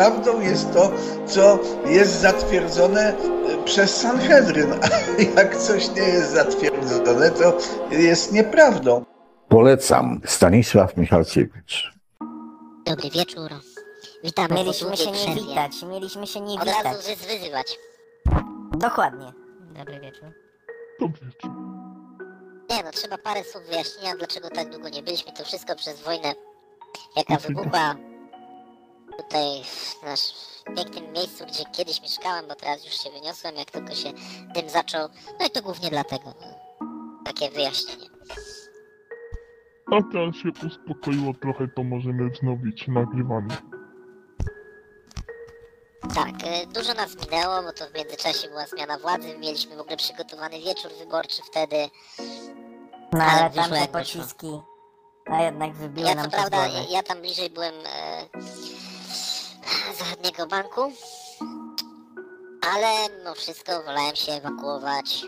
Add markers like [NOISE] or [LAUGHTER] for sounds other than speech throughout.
prawdą jest to, co jest zatwierdzone e, przez Sanhedryn. [LAUGHS] A jak coś nie jest zatwierdzone, to jest nieprawdą. Polecam. Stanisław Michalkiewicz. Dobry wieczór. Witamy Mieliśmy się nie witać, mieliśmy się nie Od razu witać. wy- wyzywać. Dokładnie. Dobry wieczór. Dobry. Nie no, trzeba parę słów wyjaśnienia, dlaczego tak długo nie byliśmy. To wszystko przez wojnę, jaka wybuchła tutaj w nasz pięknym miejscu, gdzie kiedyś mieszkałem, bo teraz już się wyniosłem, jak tylko się dym zaczął. No i to głównie dlatego. No. Takie wyjaśnienie. A teraz się uspokoiło trochę, to możemy wznowić nagrywanie. Tak, e, dużo nas minęło, bo to w międzyczasie była zmiana władzy. Mieliśmy w ogóle przygotowany wieczór wyborczy wtedy. No Ale ale wyszło. pociski, a jednak wybiły Ja nam co prawda, ja tam bliżej byłem e, zachodniego banku, ale mimo wszystko wolałem się ewakuować.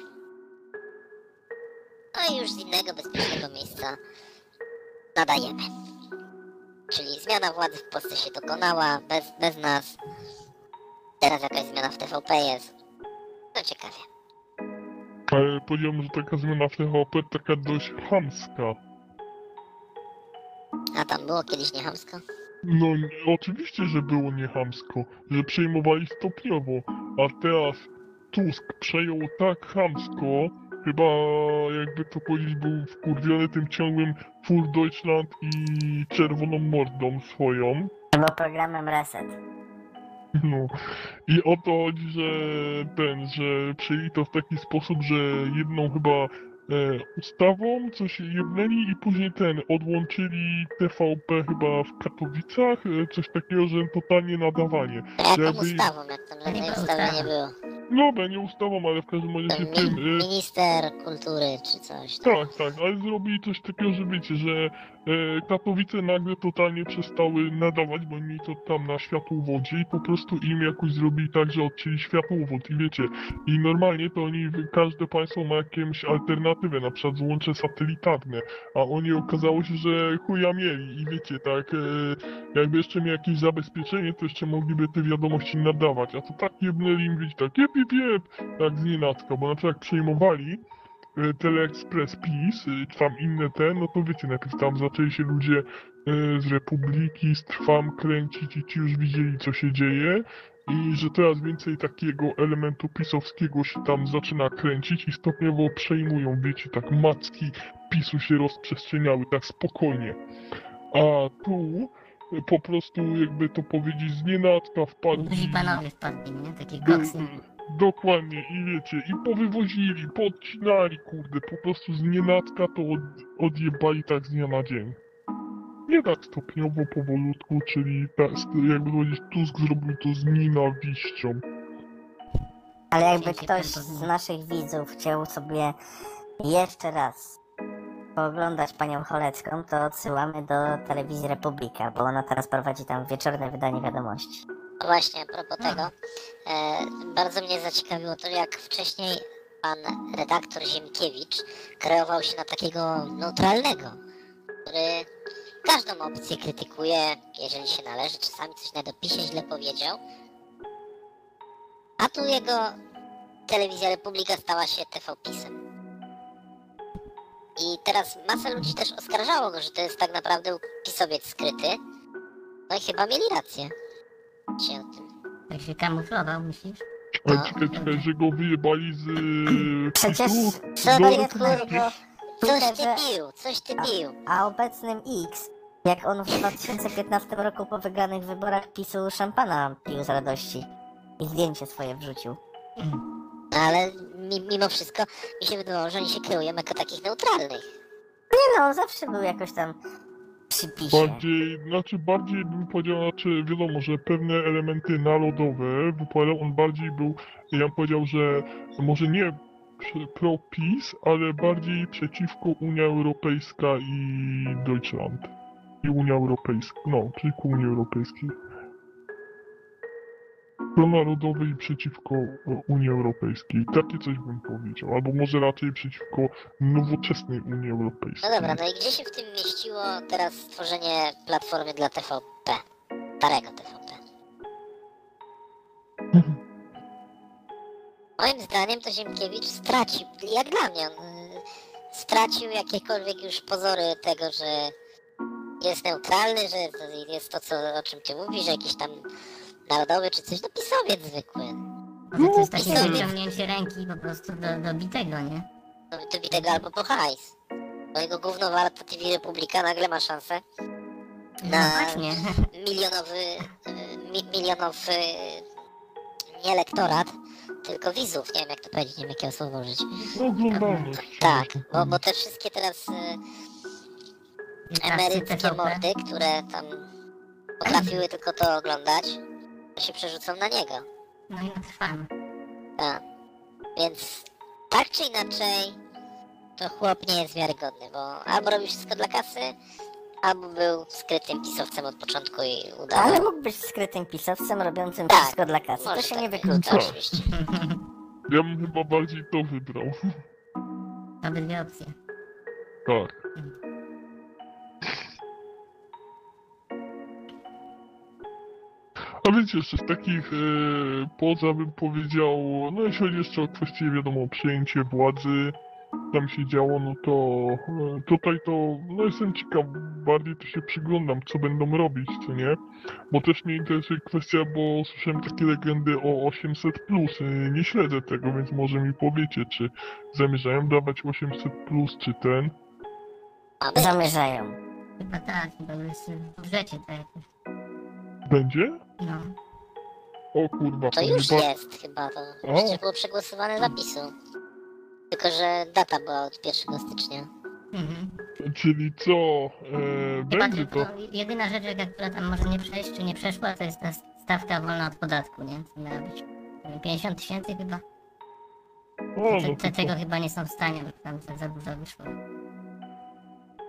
No i już z innego bezpiecznego miejsca nadajemy. Czyli zmiana władzy w Polsce się dokonała, bez, bez nas. Teraz jakaś zmiana w TVP jest. No ciekawie. Ale powiedziałbym, że taka zmiana w TVP taka dość chamska. A tam było kiedyś niechamsko? No oczywiście, że było niechamsko, że przejmowali stopniowo, a teraz Tusk przejął tak chamsko, chyba jakby to powiedzieć był wkurwiony tym ciągłym Full Deutschland i czerwoną mordą swoją. Albo programem Reset. No i o to chodzi, że ten, że przyjęli to w taki sposób, że jedną chyba ustawą coś jednęli i później ten, odłączyli TVP chyba w Katowicach, e, coś takiego, że totalnie nadawanie. Jaką Jakby- ustawą, jak tam żadnej Nie ustawy nie było? No, be, nie ustawą, ale w każdym razie tym... E, minister kultury czy coś. tak, tak, ale zrobili coś takiego, że wiecie, że e, Katowice nagle totalnie przestały nadawać, bo mieli to tam na światłowodzie i po prostu im jakoś zrobili tak, że odcięli światłowód i wiecie, i normalnie to oni, każde państwo ma jakąś alternatywę, na przykład złącze satelitarne, a oni okazało się, że chuja mieli i wiecie, tak, e, jakby jeszcze mieli jakieś zabezpieczenie, to jeszcze mogliby te wiadomości nadawać, a to tak jebnęli im, wiecie, tak jeb, jeb, jeb, tak z nienacka, bo na przykład jak przejmowali, e, Teleexpress PiS, e, czy tam inne te, no to wiecie, najpierw tam zaczęli się ludzie e, z Republiki, z Trwam kręcić i ci już widzieli, co się dzieje i że teraz więcej takiego elementu pisowskiego się tam zaczyna kręcić i stopniowo przejmują, wiecie, tak macki PiSu się rozprzestrzeniały, tak spokojnie. A tu e, po prostu, jakby to powiedzieć, z nienacka wpadli... Duzi panowie wpadli, nie? Takie Do- koksy. Dokładnie, i wiecie, i powywozili, podcinali, kurde, po prostu z nienacka to od, odjebali tak z dnia na dzień. Nie tak stopniowo, powolutku, czyli tak, jakby powiedzieć, Tusk zrobił to z nienawiścią. Ale jakby ktoś z naszych widzów chciał sobie jeszcze raz pooglądać panią Cholecką, to odsyłamy do telewizji Republika, bo ona teraz prowadzi tam wieczorne wydanie wiadomości. Właśnie, a propos tego, e, bardzo mnie zaciekawiło to, jak wcześniej pan redaktor Ziemkiewicz kreował się na takiego neutralnego, który każdą opcję krytykuje, jeżeli się należy, czasami coś na dopisie źle powiedział. A tu jego telewizja Republika stała się TV PiSem. I teraz masa ludzi też oskarżało go, że to jest tak naprawdę pisowiec skryty. No i chyba mieli rację. Się o tym. Tak się kamuflował, myślisz? Ale No. czekaj, czekaj, że go wyjebali z Przecież PiSu? Co do ty, kurwa? Coś ty Twitterze- bił, coś ty bił. A obecnym X, jak on w 2015 roku po wygranych wyborach PiSu szampana pił z radości i zdjęcie swoje wrzucił. No ale mi, mimo wszystko mi się wydawało, że oni się kreują jako takich neutralnych. Nie no, zawsze był jakoś tam przy PiSie. Bardziej, znaczy bardziej bym powiedział, znaczy wiadomo, że pewne elementy narodowe wypowiadał, on bardziej był, ja bym powiedział, że może nie przy- pro-PiS, ale bardziej przeciwko Unia Europejska i Deutschland. I Unia Europejska, no, przeciwko Unii Europejskiej strona ludowej przeciwko e, Unii Europejskiej. Takie coś bym powiedział, albo może raczej przeciwko nowoczesnej Unii Europejskiej. No dobra, no i gdzie się w tym mieściło teraz stworzenie platformy dla TVP? Starego TVP. [LAUGHS] Moim zdaniem to Ziemkiewicz stracił, jak dla mnie, on e, stracił jakiekolwiek już pozory tego, że jest neutralny, że jest to, co, o czym ty mówisz, że jakiś tam narodowy czy coś, no pisowiec zwykły. Może to jest takie pisowiec. wyciągnięcie ręki po prostu do, do bitego, nie? No to bi tego albo po hajs. Bo jego gówno warta TV Republika nagle ma szansę No Na- właśnie. [LAUGHS] milionowy, y, mi, milionowy nie lektorat, tylko widzów, nie wiem jak to powiedzieć, nie wiem jakiego słowa użyć. Tak, bo, bo te wszystkie teraz y, Wielkawcy emeryckie TVP. mordy, które tam potrafiły tylko to oglądać, to się przerzucą na niego. No i na trwam. Tak. Więc tak czy inaczej, to chłop nie jest wiarygodny, bo albo robi wszystko dla kasy, albo był skrytym pisowcem od początku i udawał. Ale mógł być skrytym pisowcem robiącym Tak, wszystko dla kasy. To się tak nie wyklucza. Oczywiście. [LAUGHS] Ja bym chyba bardziej to wybrał. Obydwie opcje. Tak. A wiecie, jeszcze z takich e, poza bym powiedział, no jeśli chodzi jeszcze o kwestię, wiadomo, przejęcie władzy, tam się działo, no to e, tutaj to, no jestem ciekaw, bardziej to się przyglądam, co będą robić, co nie? Bo też mnie interesuje kwestia, bo słyszałem takie legendy o 800+, plus, e, nie śledzę tego, więc może mi powiecie, czy zamierzają dawać 800+, plus, czy ten? Zamierzają. Chyba tak, chyba jest w budżecie to jakoś. Będzie? No. O kurwa, To już jest chyba, to O. przecież było przegłosowane zapisu. Tylko, że data była od 1 stycznia. Mhm. Czyli co? E, Chyba będzie to. tylko jedyna rzecz, jaka, która tam może nie przejść, czy nie przeszła, to jest ta stawka wolna od podatku, nie? Co miała być? 50 tysięcy chyba? O, no te, to, tego chyba nie są w stanie, bo tam za, za dużo wyszło.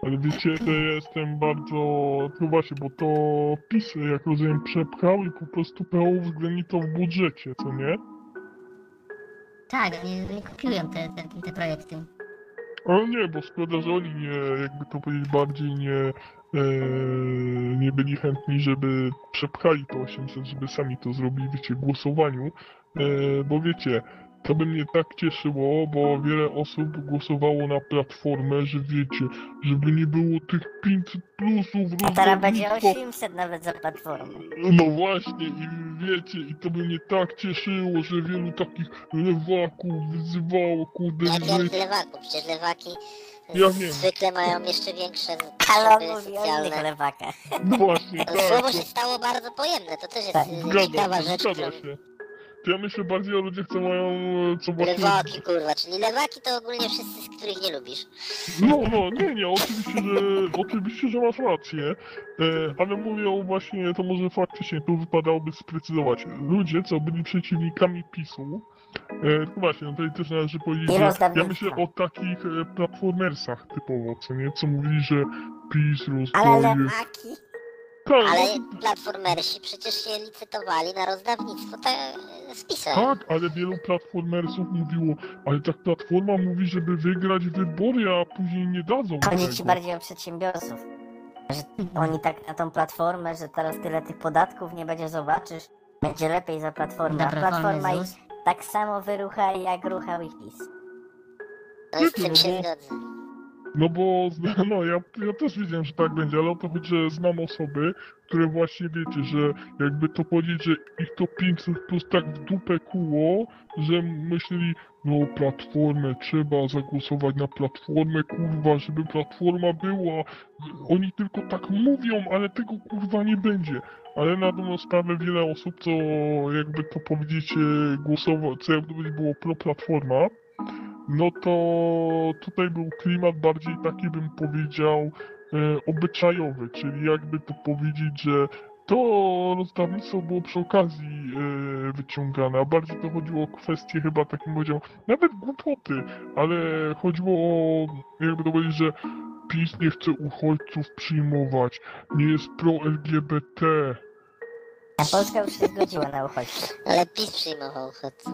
Ale wiecie, to ja jestem bardzo... No właśnie, bo to PiS, jak rozumiem, przepchał i po prostu PO uwzględni to w budżecie, co nie? Tak, oni, oni kopiują te, te, te projekty. Ale nie, bo szkoda, że oni nie, jakby to powiedzieć, bardziej nie, e, nie byli chętni, żeby przepchali to 800, żeby sami to zrobili, wiecie, w głosowaniu, e, bo wiecie, to by mnie tak cieszyło, bo wiele osób głosowało na platformę, że wiecie, żeby nie było tych 500 plusów, A teraz będzie rozdawnictwa. 800 nawet za platformę. No właśnie, i wiecie, i to by mnie tak cieszyło, że wielu takich lewaków wyzywało, kurde, jak lewaków, przecież lewaki Ja wiem. zwykle mają jeszcze większe innych socjalne. lewakach. No właśnie, tak. słowo się stało bardzo pojemne, to też jest Tak. Zgadza ciekawa się, rzecz, zgadza którą... się. To ja myślę bardziej o ludziach, co mają, e, co właśnie... Lewaki, kurwa, czyli lewaki to ogólnie wszyscy, z których nie lubisz. No, no, nie, nie, oczywiście, że, oczywiście, że masz rację, e, ale mówię o właśnie, to może faktycznie tu wypadałoby sprecyzować. Ludzie, co byli przeciwnikami PiSu, e, tylko właśnie, no tutaj też należy powiedzieć, że ja myślę o takich e, platformersach typowo, co nie, co mówili, że PiS Ale rozdaje... lewaki. Ale platformersi przecież się licytowali na rozdawnictwo te z pisem. Tak, ale wielu platformersów mówiło, ale tak platforma mówi, żeby wygrać wybory, a później nie dadzą Chodzi tego. ci bardziej o przedsiębiorców. Że oni tak na tą platformę, że teraz tyle tych podatków nie będzie zobaczysz. Będzie lepiej za platformę. A platforma ich tak samo wyrucha jak ruchał ich PiS. No z tym się zgodzę. No bo, [LAUGHS] no ja, ja też wiedziałem, że tak będzie, ale o to chodzi, że znam osoby, które właśnie wiecie, że jakby to powiedzieć, że ich to 500 plus tak w dupę kuło, że myśleli, no platformę, trzeba zagłosować na platformę, kurwa, żeby platforma była. Oni tylko tak mówią, ale tego kurwa nie będzie. Ale na dobrą sprawę wiele osób, co jakby to powiedzieć, e, głosowało, co jakby było pro platforma, no to tutaj był klimat bardziej taki, bym powiedział, e, obyczajowy, czyli jakby to powiedzieć, że to rozdawnictwo było przy okazji e, wyciągane, a bardziej to chodziło o kwestie chyba takim powiedział, nawet głupoty, ale chodziło o, jakby to powiedzieć, że PiS nie chce uchodźców przyjmować, nie jest pro-LGBT. A Polska już się zgodziła na uchodźców. Ale PiS przyjmował uchodźców.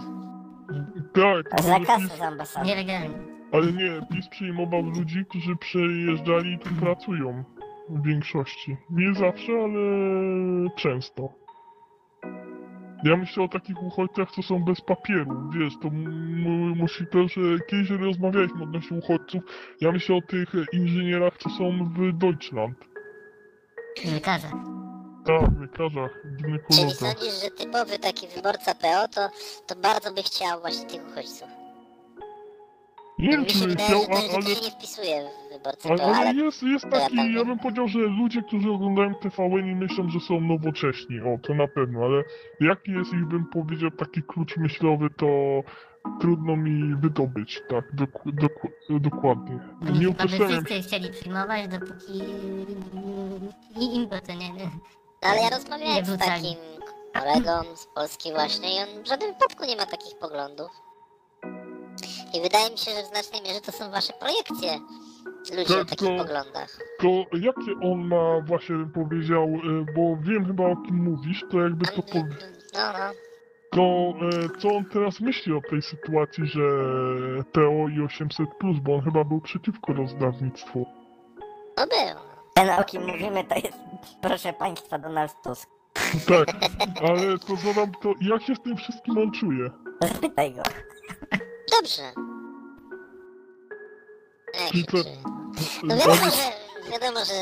Tak, Za ale kasę z ambasady. Nielegalnie. ale nie, PiS przyjmował ludzi, którzy przejeżdżali i tu pracują. W większości. Nie zawsze, ale często. Ja myślę o takich uchodźcach, co są bez papieru, wiesz, to musi też, kiedyś rozmawialiśmy odnośnie uchodźców, ja myślę o tych inżynierach, co są w Deutschland, Lekarze. Tak, lekarzach, Czyli ginekologach. sądzisz, że typowy taki wyborca PO to, to bardzo by chciał właśnie tych uchodźców? Nie wiem, Mi czy się wydaje, chciał, że ten, a- że to ale, się nie wpisuje w wyborcę ale, PO, ale ale jest, jest ja taki, tam ja bym powiedział, że ludzie, którzy oglądają TVN i myślą, że są nowocześni, o, to na pewno, ale jaki jest ich, bym powiedział, taki klucz myślowy, to trudno mi wydobyć, tak, doku, doku, dokładnie. Nie Chyba by utożsamiam wszyscy chcieli przyjmować, dopóki i im to nie, nie. No ale ja rozmawiałem z wrzucali. takim kolegą z Polski właśnie i on w żadnym wypadku nie ma takich poglądów. I wydaje mi się, że w znacznej mierze to są wasze projekcje ludzi o Tak, takich to- poglądach. To jakie on ma, właśnie bym powiedział, e, bo wiem chyba o kim mówisz, to jakby to, po, No, no. to e, co on teraz myśli o tej sytuacji, że PO i 800+, bo on chyba był przeciwko rozdawnictwu. No był. Ten o kim mówimy to jest, proszę państwa, Donald Tusk. Tak, ale to zadam to, jak się z tym wszystkim on czuje? Zapytaj go. Dobrze. Jak się to- czuje? No wiadomo, że, wiadomo, że,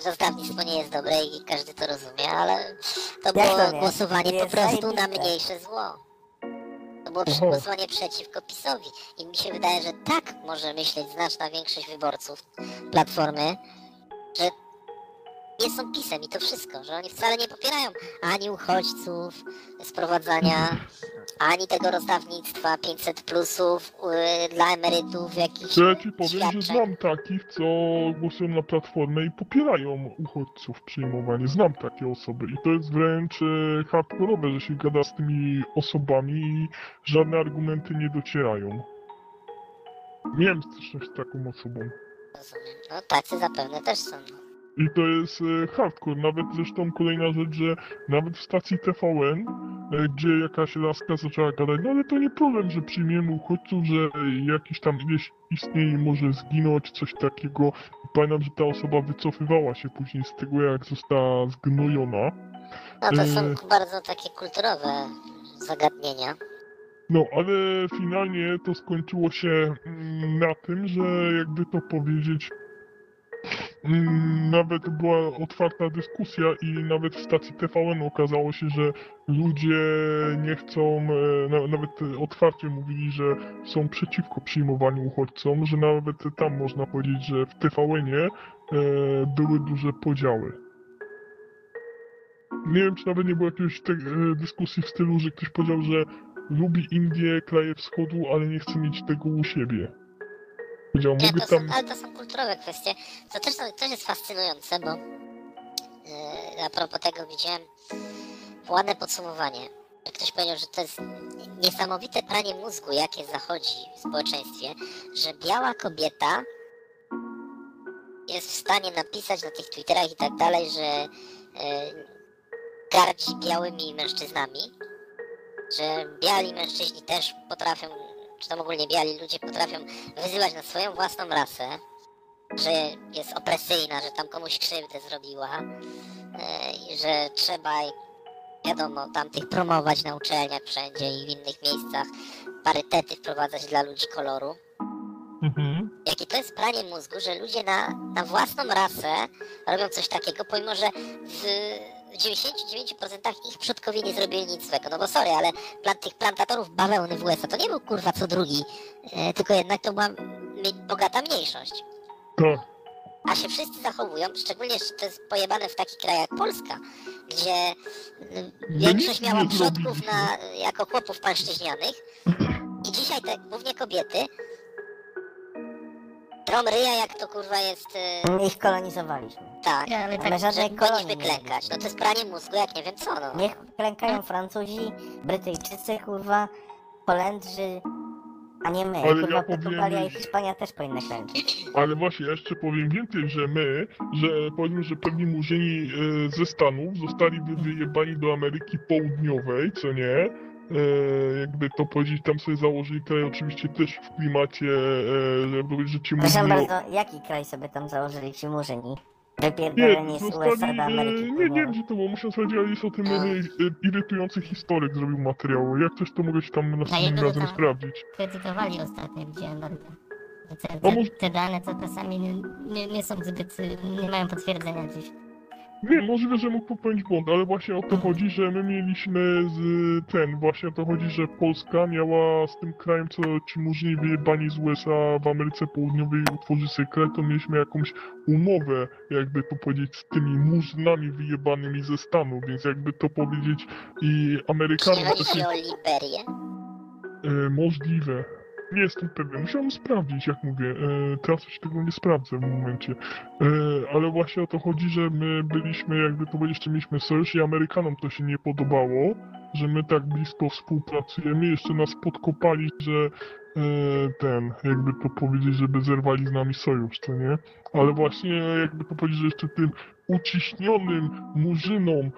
że rozdawnictwo nie jest dobre i każdy to rozumie, ale to było to nie? głosowanie po Jest prostu na zajebiste. mniejsze zło. To było Oho. głosowanie przeciwko PiSowi. I mi się wydaje, że tak może myśleć znaczna większość wyborców Platformy, że nie są PiSem i to wszystko, że oni wcale nie popierają ani uchodźców, sprowadzania, ani tego rozdawnictwa 500 plusów yy, dla emerytów, jakichś To ja ci powiem, że świadczeń. znam takich, co głosują na Platformę i popierają uchodźców przyjmowanie. Znam takie osoby i to jest wręcz e, hardkorowe, że się gada z tymi osobami i żadne argumenty nie docierają. Miałem styczność z taką osobą. Rozumiem. No tacy zapewne też są. no. I to jest e, hardcore. Nawet zresztą kolejna rzecz, że nawet w stacji TVN, e, gdzie jakaś laska zaczęła gadać, no ale to nie problem, że przyjmiemy uchodźców, że jakiś tam ileś istnieje i może zginąć, coś takiego. Pamiętam, że ta osoba wycofywała się później z tego, jak została zgnojona. No to są Yy. bardzo takie kulturowe zagadnienia. No, ale finalnie to skończyło się mm, na tym, że jakby to powiedzieć, mm, nawet była otwarta dyskusja i nawet w stacji TVN okazało się, że ludzie nie chcą, e, na, nawet otwarcie mówili, że są przeciwko przyjmowaniu uchodźcom, że nawet tam można powiedzieć, że w TVN-ie były duże podziały. Nie wiem, czy nawet nie było jakiejś e, dyskusji w stylu, że ktoś powiedział, że lubi Indię, kraje wschodu, ale nie chce mieć tego u siebie. Powiedział, Nie, mogę to są, tam... ale to są kulturowe kwestie. To też, są- też jest fascynujące, bo yy, a propos tego widziałem ładne podsumowanie. Ktoś powiedział, że to jest niesamowite pranie mózgu, jakie zachodzi w społeczeństwie, że biała kobieta jest w stanie napisać na tych Twitterach i tak dalej, że yy, gardzi białymi mężczyznami, że biali mężczyźni też potrafią, czy tam ogólnie biali ludzie potrafią wyzywać na swoją własną rasę, że jest opresyjna, że tam komuś krzywdę zrobiła, e, i że trzeba, wiadomo, tam tych promować na uczelniach wszędzie i w innych miejscach, parytety wprowadzać dla ludzi koloru. Mhm. Jakie to jest pranie mózgu, że ludzie na, na własną rasę robią coś takiego, pomimo że w 99% ich przodkowie nie zrobili nic złego. No bo sorry, ale plan, tych plantatorów bawełny w USA to nie był kurwa co drugi, e, tylko jednak to była bogata mniejszość. Tak. A się wszyscy zachowują, szczególnie że to jest pojebane w takich krajach jak Polska, gdzie y, większość miała przodków na, jako chłopów pańszczyźnianych i dzisiaj te głównie kobiety trom ryja jak to kurwa jest... y, Ich kolonizowaliśmy. tak, Ja, ale Ale tak, żadnej powinniśmy kolonii nie klękać. No to jest pranie mózgu jak nie wiem co no. Niech klękają Francuzi, Brytyjczycy, kurwa, Holendrzy, a nie my. Ale kurwa, ja powiem Portugalia i Hiszpania też powinny klęczyć. Ale właśnie, ja jeszcze powiem więcej, że my, że powiedzmy, że pewni murzyni e, ze Stanów zostali wy- wyjebani do Ameryki Południowej, co nie? E, jakby to powiedzieć, tam sobie założyli kraj oczywiście też w klimacie, e, żeby powiedzieć, że ci Proszę bardzo, jaki kraj sobie tam założyli ci murzyni? wypierdoleni Nie, z USA do e, Ameryki. nie, nie wiem gdzie to było, muszę sprawdzić, ale jest o tym e, irytujący historyk zrobił materiał. Jak coś to mogę ci tam następnym razem tam- sprawdzić. Krytykowali ostatnio, widziałem bardzo. Te, te, te dane to czasami nie, nie, nie są zbyt, nie mają potwierdzenia gdzieś. Nie, możliwe, że mógł popełnić błąd, ale właśnie o to chodzi, że my mieliśmy z ten, właśnie o to chodzi, że Polska miała z tym krajem, co ci murzyni wyjebani z USA w Ameryce Południowej utworzyć sobie kraj, to mieliśmy jakąś umowę, jakby to powiedzieć, z tymi murzynami wyjebanymi ze Stanów, więc jakby to powiedzieć i Czy Amerykanom to chodzi się o Liberię? e, możliwe. Nie jestem pewien, musiałem sprawdzić, jak mówię. E, teraz tego nie sprawdzę w momencie. E, ale właśnie o to chodzi, że my byliśmy, jakby to powiedzieć, jeszcze mieliśmy sojusz i Amerykanom to się nie podobało, że my tak blisko współpracujemy. Jeszcze nas podkopali, że e, ten, jakby to powiedzieć, żeby zerwali z nami sojusz, co nie? Ale właśnie, jakby to powiedzieć, że jeszcze tym uciśnionym murzynom e,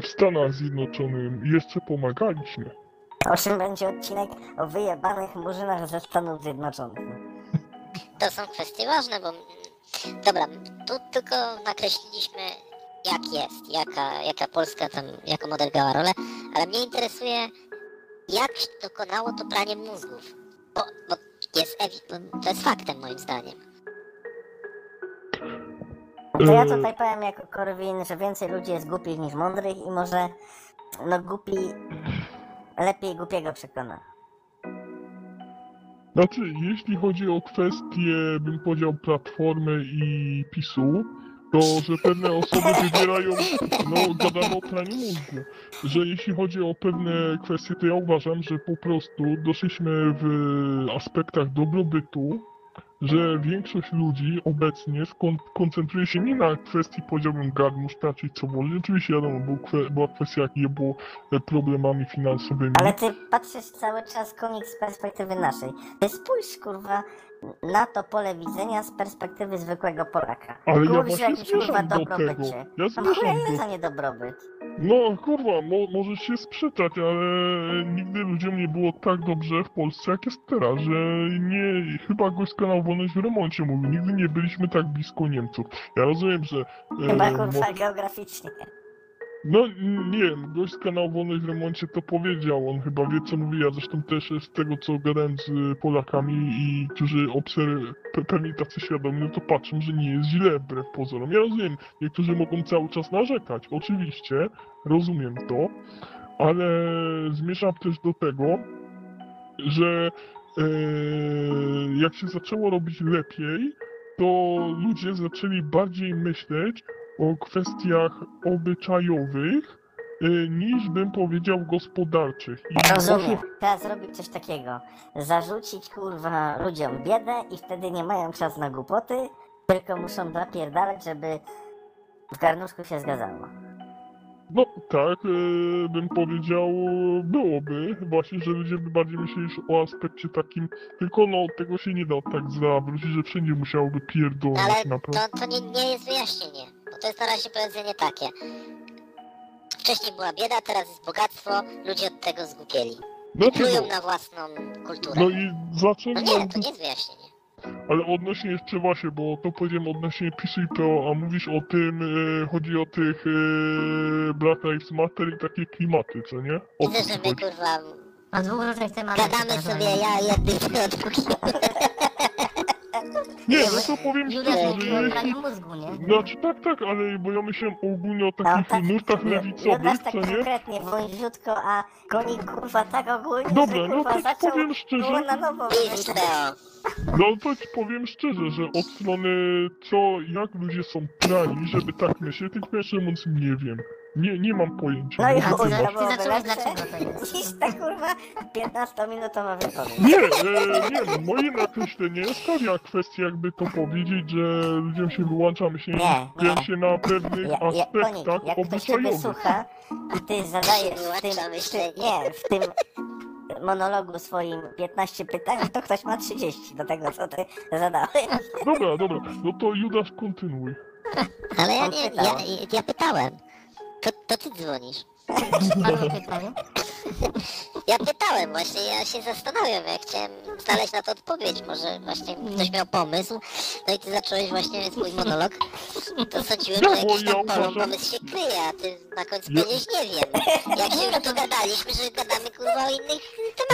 w Stanach Zjednoczonych jeszcze pomagaliśmy. O czym będzie odcinek o wyjebanych murzynach ze Stanów Zjednoczonych. To są kwestie ważne, bo... Dobra, tu tylko nakreśliliśmy jak jest, jaka, jaka Polska tam, jaką odegrała rolę, ale mnie interesuje, jak dokonało to pranie mózgów. Bo, bo jest to jest faktem moim zdaniem. To ja E, tutaj powiem jako Korwin, że więcej ludzi jest głupich niż mądrych i może no głupi lepiej głupiego przekona. Znaczy, jeśli chodzi o kwestię, bym powiedział, Platformy i PiSu, to że pewne osoby wybierają, no gadamy o praniu mózgu, że jeśli chodzi o pewne kwestie, to ja uważam, że po prostu doszliśmy w aspektach dobrobytu, że większość ludzi obecnie skon- koncentruje się nie na kwestii, powiedziałbym, garnów, czy co woli. Oczywiście wiadomo, był kwe- była kwestia, jak je było e, problemami finansowymi. Ale ty patrzysz cały czas konik z perspektywy naszej. Ty spójrz kurwa na to pole widzenia z perspektywy zwykłego Polaka. Ale ja Kurczę, właśnie jakiś kurwa zmierzam do tego. Ja No ile za niedobrobyt. No kurwa, mo możesz się sprzeczać, ale nigdy ludziom nie było tak dobrze w Polsce jak jest teraz, że nie, chyba gość z kanału Wolność w remoncie mówił, nigdy nie byliśmy tak blisko Niemców. Ja rozumiem, że... e, Chyba mo- kurwa geograficznie. No nie wiem, gość z kanału Wolność w remoncie to powiedział, on chyba wie co mówi, ja zresztą też z tego co gadałem z Polakami i którzy obser- pe- pewnie tacy świadomi, no to patrzą, że nie jest źle wbrew pozorom. Ja rozumiem, niektórzy mogą cały czas narzekać, oczywiście, rozumiem to, ale zmierzam też do tego, że e, jak się zaczęło robić lepiej, to ludzie zaczęli bardziej myśleć o kwestiach obyczajowych y, niż bym powiedział gospodarczych. I Rozumiem. Trzeba zrobić coś takiego. Zarzucić kurwa ludziom biedę i wtedy nie mają czas na głupoty, tylko muszą zapierdalać, żeby w garnuszku się zgadzało. No tak, y, bym powiedział, byłoby właśnie, że ludzie by bardziej myśleli już o aspekcie takim, tylko no tego się nie da tak zawrócić, że wszędzie musiałoby No pierdolać ale naprawdę. to, to nie, nie jest wyjaśnienie, bo to jest na razie powiedzenie takie. Wcześniej była bieda, teraz jest bogactwo, ludzie od tego zgłupieli. Znaczy, Plują no, na własną kulturę. no i No zaczęli nie, to nie jest wyjaśnienie. Ale odnośnie jeszcze właśnie, bo to powiedziałem odnośnie PiSu i PO, a mówisz o tym, e, chodzi o tych e, Black Lives Matter i takie klimaty, co nie? O Widzę, co że my chodzi? kurwa O dwóch różnych gadamy sobie ja jednym od drugim. Nie, no to powiem Julia szczerze, że jeśli... mózgu, nie? Znaczy tak, tak, ale bo ja myślałem ogólnie o No takich tak, nurtach lewicowych, Judasz tak co nie? konkretnie, wąziutko, a konik kurwa tak ogólnie, Dobra, że no kurwa to zaczął powiem szczerze, na nowo. Teo. no to ci powiem szczerze, że od strony co, jak ludzie są prani, żeby tak myśleć, tylko jeszcze mówiąc nie wiem. Nie, nie mam pojęcia. No i A ty zacząłeś lepsze. dlaczego to jest? Dziś ta kurwa 15-minutowa wypowiedź. Nie, e, nie, moje nakreślenie stawia kwestię, jakby to powiedzieć, że ludziom się wyłącza myślenie, Nie, skupiają nie. się na pewnych Ja, ja, konik, aspektach jak ktoś ciebie obyczajowych. słucha i ty zadajesz w tym, w tym, nie, w tym monologu swoim 15 pytań, to ktoś ma 30 do tego, co ty zadałeś. Dobra, dobra, no to Judasz kontynuuj. Ale ja On nie, pytał. ja, ja pytałem. To, to ty dzwonisz. Ja pytałem właśnie, ja się zastanawiam, ja chciałem znaleźć na to odpowiedź, może właśnie ktoś miał pomysł, no i ty zacząłeś właśnie swój monolog, to sądziłem, No, że jakiś ja tam polą pomysł się kryje, a ty na końcu Ja- powiedziałeś nie wiem. Jak się już dogadaliśmy, że gadamy kurwa o innych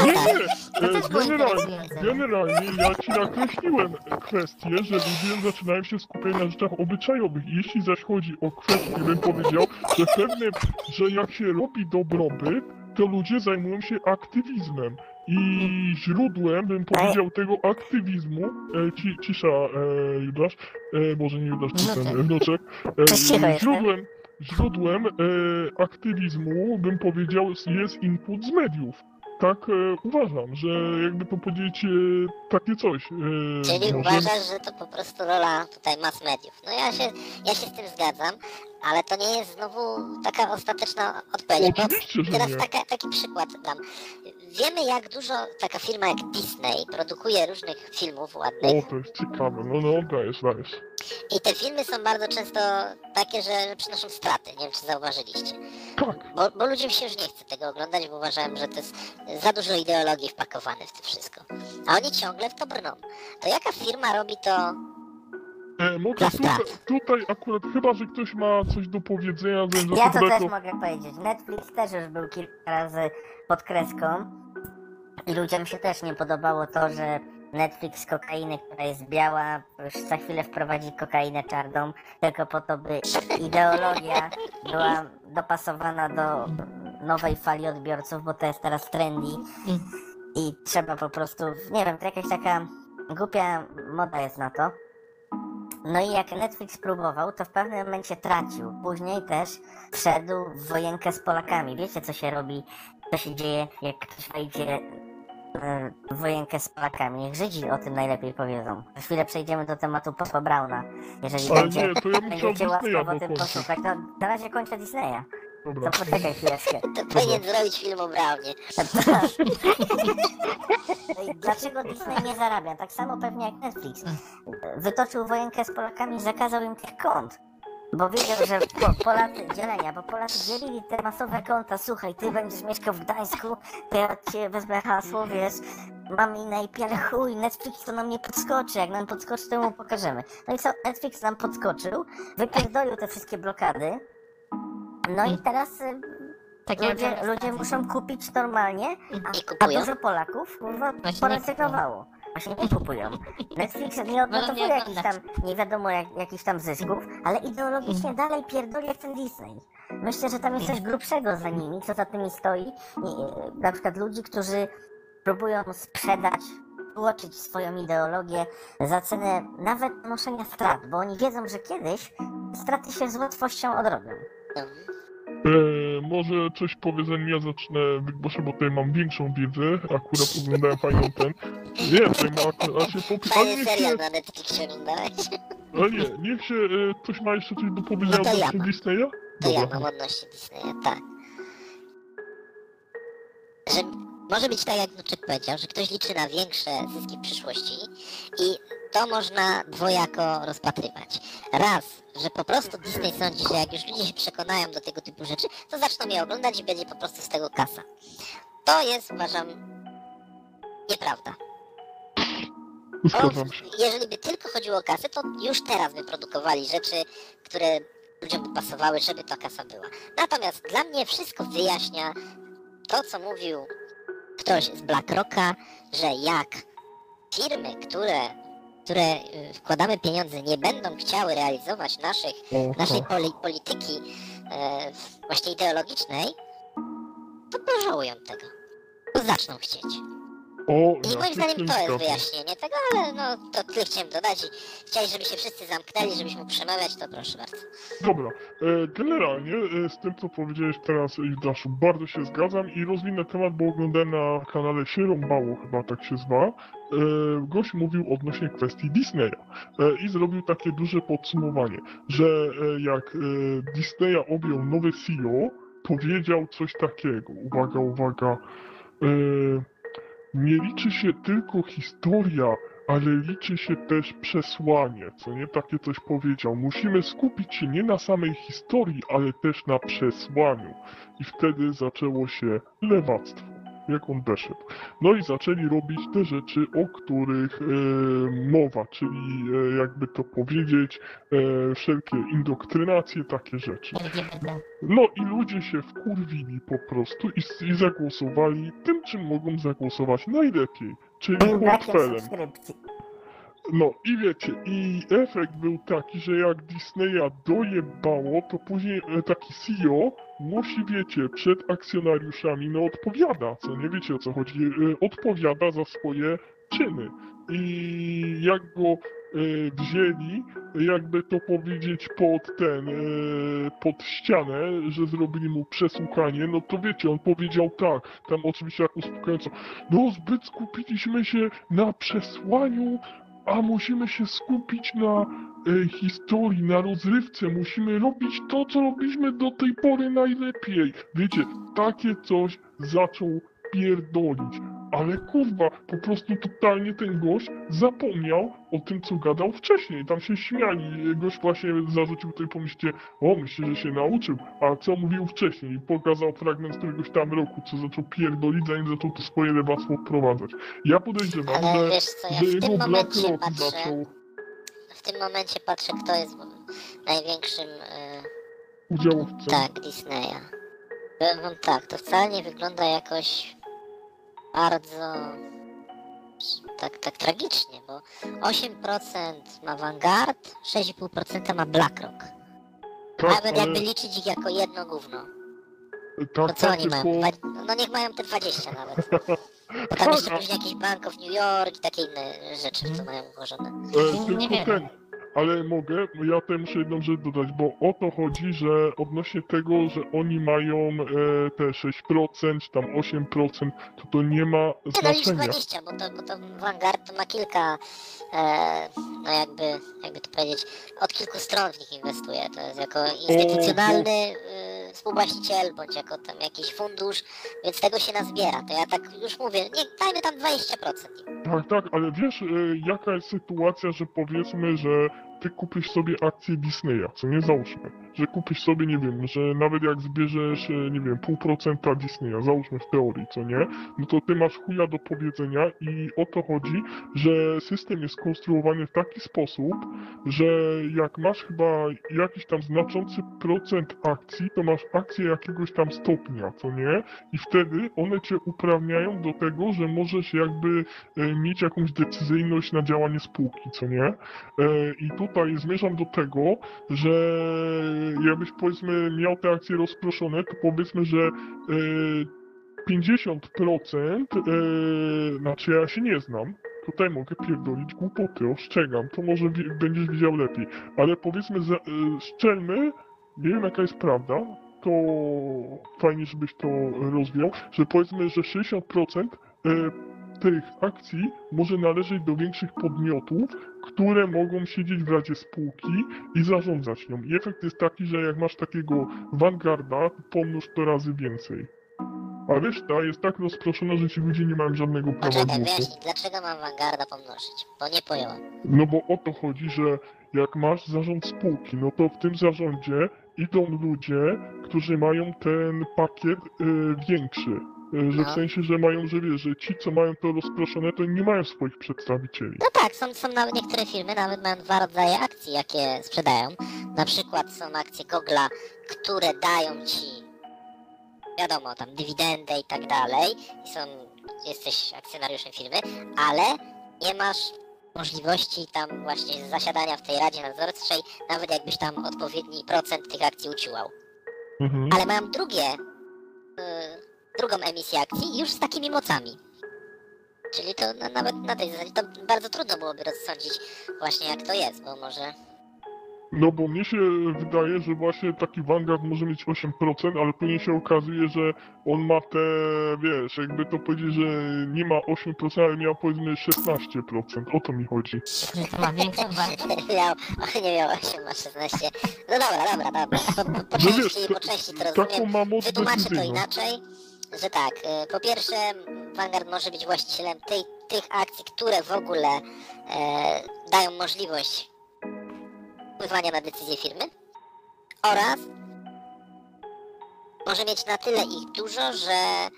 Nie, tematach. nie, To e, generalnie, generalnie ja ci nakreśliłem kwestię, że ludzie zaczynają się skupiać na rzeczach obyczajowych. Jeśli zaś chodzi o kwestię, bym powiedział, że pewne, że jak się robi dobrobyt, to ludzie zajmują się aktywizmem. I źródłem, bym powiedział, tego aktywizmu, e, ci, cisza, e, Judasz, e, może nie Judasz, tylko ten Wnuczek. wnuczek, Cicho e, jestem. źródłem, źródłem e, aktywizmu, bym powiedział, jest input z mediów. Tak e, uważam, że jakby to powiedzieć e, takie coś. E, Czyli może- uważasz, że to po prostu rola tutaj mass mediów. No ja się, ja się z tym zgadzam, ale to nie jest znowu taka ostateczna odpowiedź, bo teraz taka, taki przykład dam. Wiemy jak dużo taka firma jak Disney produkuje różnych filmów ładnych O, to jest ciekawe, no no, dajesz, dajesz. i te filmy są bardzo często takie, że przynoszą straty, nie wiem czy zauważyliście. Tak, Bo, bo ludziom się już nie chce tego oglądać, bo uważałem, że to jest za dużo ideologii wpakowane w to wszystko. A oni ciągle w to brną. To jaka firma robi to e, mogę tutaj, tutaj akurat, chyba, że ktoś ma coś do powiedzenia, więc Ja to też mogę powiedzieć. Netflix też już był kilka razy pod kreską i ludziom się też nie podobało to, że Netflix kokainy, która jest biała, już za chwilę wprowadzi kokainę czarną, tylko po to, by ideologia była dopasowana do nowej fali odbiorców, bo to jest teraz trendy i trzeba po prostu, nie wiem, to jakaś taka głupia moda jest na to. No i jak Netflix próbował, to w pewnym momencie tracił. Później też wszedł w wojenkę z Polakami. Wiecie, co się robi, co się dzieje, jak ktoś wejdzie e, w wojenkę z Polakami. Niech Żydzi o tym najlepiej powiedzą. Za chwilę przejdziemy do tematu Popa Brauna. Jeżeli Ale będzie, nie, to ja [LAUGHS] będziecie Disneya łaskawo tym posłuchać, to na razie kończę Disneya. Dobra. To poczekaj chwileczkę. To powinien zrobić film o Brownie. [LAUGHS] No i Dlaczego Disney nie zarabia? Tak samo pewnie jak Netflix. Wytoczył wojenkę z Polakami, zakazał im tych kont. Bo wiedział, że po, Polacy, dzielenia, bo Polacy dzielili te masowe konta. Słuchaj, ty będziesz mieszkał w Gdańsku, to ja cię wezmę hasło, wiesz, mam inne IP, ale chuj, Netflix to nam nie podskoczy, jak nam podskoczy, to mu pokażemy. No i co, Netflix nam podskoczył, wypierdolił te wszystkie blokady, no i teraz y, Tak jak ludzie, teraz ludzie tak. muszą kupić normalnie, I a kupują. dużo Polaków kurwa Właśnie porezygnowało. Właśnie nie kupują. [LAUGHS] Netflix nie odnotowuje nie jakichś tam, nie wiadomo jak, jakichś tam zysków, ale ideologicznie dalej pierdoli jak ten Disney. Myślę, że tam jest coś grubszego za nimi, co za tymi stoi. I, na przykład ludzi, którzy próbują sprzedać, tłoczyć swoją ideologię za cenę nawet ponoszenia strat, bo oni wiedzą, że kiedyś straty się z łatwością odrobią. E, może coś powie, zanim ja zacznę wygłoszę, bo tutaj mam większą wiedzę. Akurat [LAUGHS] oglądałem fajną ten. Nie, tutaj ma akurat się popi... Ale niech serial się, na Netflixie oglądałeś? ale nie, niech się e, ktoś ma jeszcze coś do powiedzenia No ja odnośnie mam. Disneya? To ja Dobra. mam odnośnie Disneya, tak. Że może być tak, jak Wnuczek powiedział, że ktoś liczy na większe zyski w przyszłości i to można dwojako rozpatrywać. Raz, że po prostu Disney sądzi, że jak już ludzie się przekonają do tego typu rzeczy, to zaczną je oglądać i będzie po prostu z tego kasa. To jest, uważam, nieprawda. [LAUGHS] Bo jeżeli by tylko chodziło o kasę, to już teraz by produkowali rzeczy, które ludziom by pasowały, żeby ta kasa była. Natomiast dla mnie wszystko wyjaśnia to, co mówił ktoś z BlackRocka, że jak firmy, które, które y, wkładamy pieniądze, nie będą chciały realizować naszych, naszej poli, polityki e, właśnie ideologicznej, to pożałują tego. Bo zaczną chcieć. O, I ja moim zdaniem to jest wyjaśnienie tego, ale no to tyle chciałem dodać i chciałeś, żeby się wszyscy zamknęli, żebyś mógł przemawiać, to proszę bardzo. Dobra, e, generalnie e, z tym co powiedziałeś teraz Judaszu, bardzo się zgadzam i rozwinę temat, bo oglądałem na kanale się rąbało, chyba tak się zwa. E, gość mówił odnośnie kwestii Disneya e, i zrobił takie duże podsumowanie, że e, jak Disneya objął nowy CEO, powiedział coś takiego, uwaga, uwaga, nie liczy się tylko historia, ale liczy się też przesłanie, co nie takie coś powiedział. Musimy skupić się nie na samej historii, ale też na przesłaniu. I wtedy zaczęło się lewactwo. Jak on weszedł. No i zaczęli robić te rzeczy, o których e, mowa, czyli e, jakby to powiedzieć, e, wszelkie indoktrynacje, takie rzeczy. No i ludzie się wkurwili po prostu i, i zagłosowali tym, czym mogą zagłosować najlepiej, czyli portfelem. No i wiecie, i efekt był taki, że jak Disneya dojebało, to później e, taki CEO musi, wiecie, przed akcjonariuszami, no odpowiada, co nie wiecie o co chodzi, e, odpowiada za swoje czyny. I jak go e, wzięli, jakby to powiedzieć, pod ten, pod ścianę, że zrobili mu przesłuchanie, no to wiecie, on powiedział tak, tam oczywiście jak uspokajająco, no zbyt skupiliśmy się na przesłaniu a musimy się skupić na e, historii, na rozrywce. Musimy robić to, co robiliśmy do tej pory najlepiej. Wiecie, takie coś zaczął pierdolić. Ale kurwa, po prostu totalnie ten gość zapomniał o tym, co gadał wcześniej. Tam się śmiali. Gość właśnie zarzucił tej pomyślcie, o, myślę, że się nauczył. A co mówił wcześniej? Pokazał fragment z któregoś tam roku, co zaczął pierdolić, zanim zaczął to swoje lewactwo wprowadzać. Ja podejrzewam, Ale że wiesz co, ja że w jego tym momencie BlackRock patrzę, zaczął w tym momencie patrzę, kto jest największym, e, udziałowcem. tak, Disneya. Powiem wam tak, to wcale nie wygląda jakoś bardzo tak, tak tragicznie, bo 8% ma Vanguard, 6,5% ma BlackRock. Tak, Nawet ale- jakby liczyć ich jako jedno gówno. tak, To co tak, oni mają? tylko- no niech mają te 20 nawet. [LAUGHS] Bo tam jeszcze Tak, później jakiś Bank of New York i takie inne rzeczy, co mają ułożone. E, Nie wiem. ten. Ale mogę, ja też muszę jedną rzecz dodać, bo o to chodzi, że odnośnie tego, że oni mają e, te 6% czy tam 8%, to to nie ma Nie no znaczenia. 20, bo to, bo to Vanguard to ma kilka, e, no jakby, jakby to powiedzieć, od kilku stron w nich inwestuje. To jest jako instytucjonalny e, współwłaściciel, bądź jako tam jakiś fundusz, więc tego się nazbiera. To ja tak już mówię, nie, dajmy tam 20% im. Tak, tak, ale wiesz, e, jaka jest sytuacja, że powiedzmy, że ty kupisz sobie akcję Disneya, co nie? Załóżmy, że kupisz sobie, nie wiem, że nawet jak zbierzesz, e, nie wiem, pół procenta Disneya, załóżmy w teorii, co nie, no to ty masz chuja do powiedzenia i o to chodzi, że system jest skonstruowany w taki sposób, że jak masz chyba jakiś tam znaczący procent akcji, to masz akcję jakiegoś tam stopnia, co nie, i wtedy one cię uprawniają do tego, że możesz jakby e, mieć jakąś decyzyjność na działanie spółki, co nie? E, I tutaj zmierzam do tego, że jakbyś powiedzmy miał te akcje rozproszone, to powiedzmy, że e, 50%, e, znaczy ja się nie znam, tutaj mogę pierdolić głupoty, ostrzegam, to może będziesz widział lepiej, ale powiedzmy, że, e, szczelmy, nie wiem jaka jest prawda, to fajnie, żebyś to rozwiał, że powiedzmy, że 60% e, tych akcji może należeć do większych podmiotów, które mogą siedzieć w radzie spółki i zarządzać nią. I efekt jest taki, że jak masz takiego Vanguarda, to pomnóż to razy więcej. A reszta jest tak rozproszona, że ci ludzie nie mają żadnego prawa Poczekaj, głosu. dlaczego mam Vanguarda pomnożyć? Bo nie pojąłem. No bo o to chodzi, że jak masz zarząd spółki, no to w tym zarządzie idą ludzie, którzy mają ten pakiet y, większy. Że w No. sensie, że mają, że wiesz, że ci, co mają to rozproszone, to nie mają swoich przedstawicieli. No tak, są, są nawet niektóre firmy, nawet mają dwa rodzaje akcji, jakie sprzedają. Na przykład są akcje Google'a, które dają ci, wiadomo, tam dywidendę i tak dalej, i są, jesteś akcjonariuszem firmy, ale nie masz możliwości tam właśnie zasiadania w tej Radzie Nadzorczej, nawet jakbyś tam odpowiedni procent tych akcji uciłał. Mhm. Ale mają drugie, y, drugą emisję akcji już z takimi mocami. Czyli to na, nawet na tej zasadzie to bardzo trudno byłoby rozsądzić właśnie jak to jest, bo może... No bo mnie się wydaje, że właśnie taki Vanguard może mieć 8%, ale później się okazuje, że on ma te, wiesz, jakby to powiedzieć, że nie ma 8%, ale miał powiedzmy 16%. O to mi chodzi. Że [LAUGHS] to ma większą wartość. [LAUGHS] miał, nie miał 8, ma 16. No dobra, dobra, dobra. Po, po, po No wiesz, części, po części to Taką rozumiem. ma moc Wytłumaczę to decyzyjną. inaczej, że tak, y, po pierwsze Vanguard może być właścicielem tej, tych akcji, które w ogóle e, dają możliwość wpływania na decyzje firmy oraz może mieć na tyle ich dużo, że e,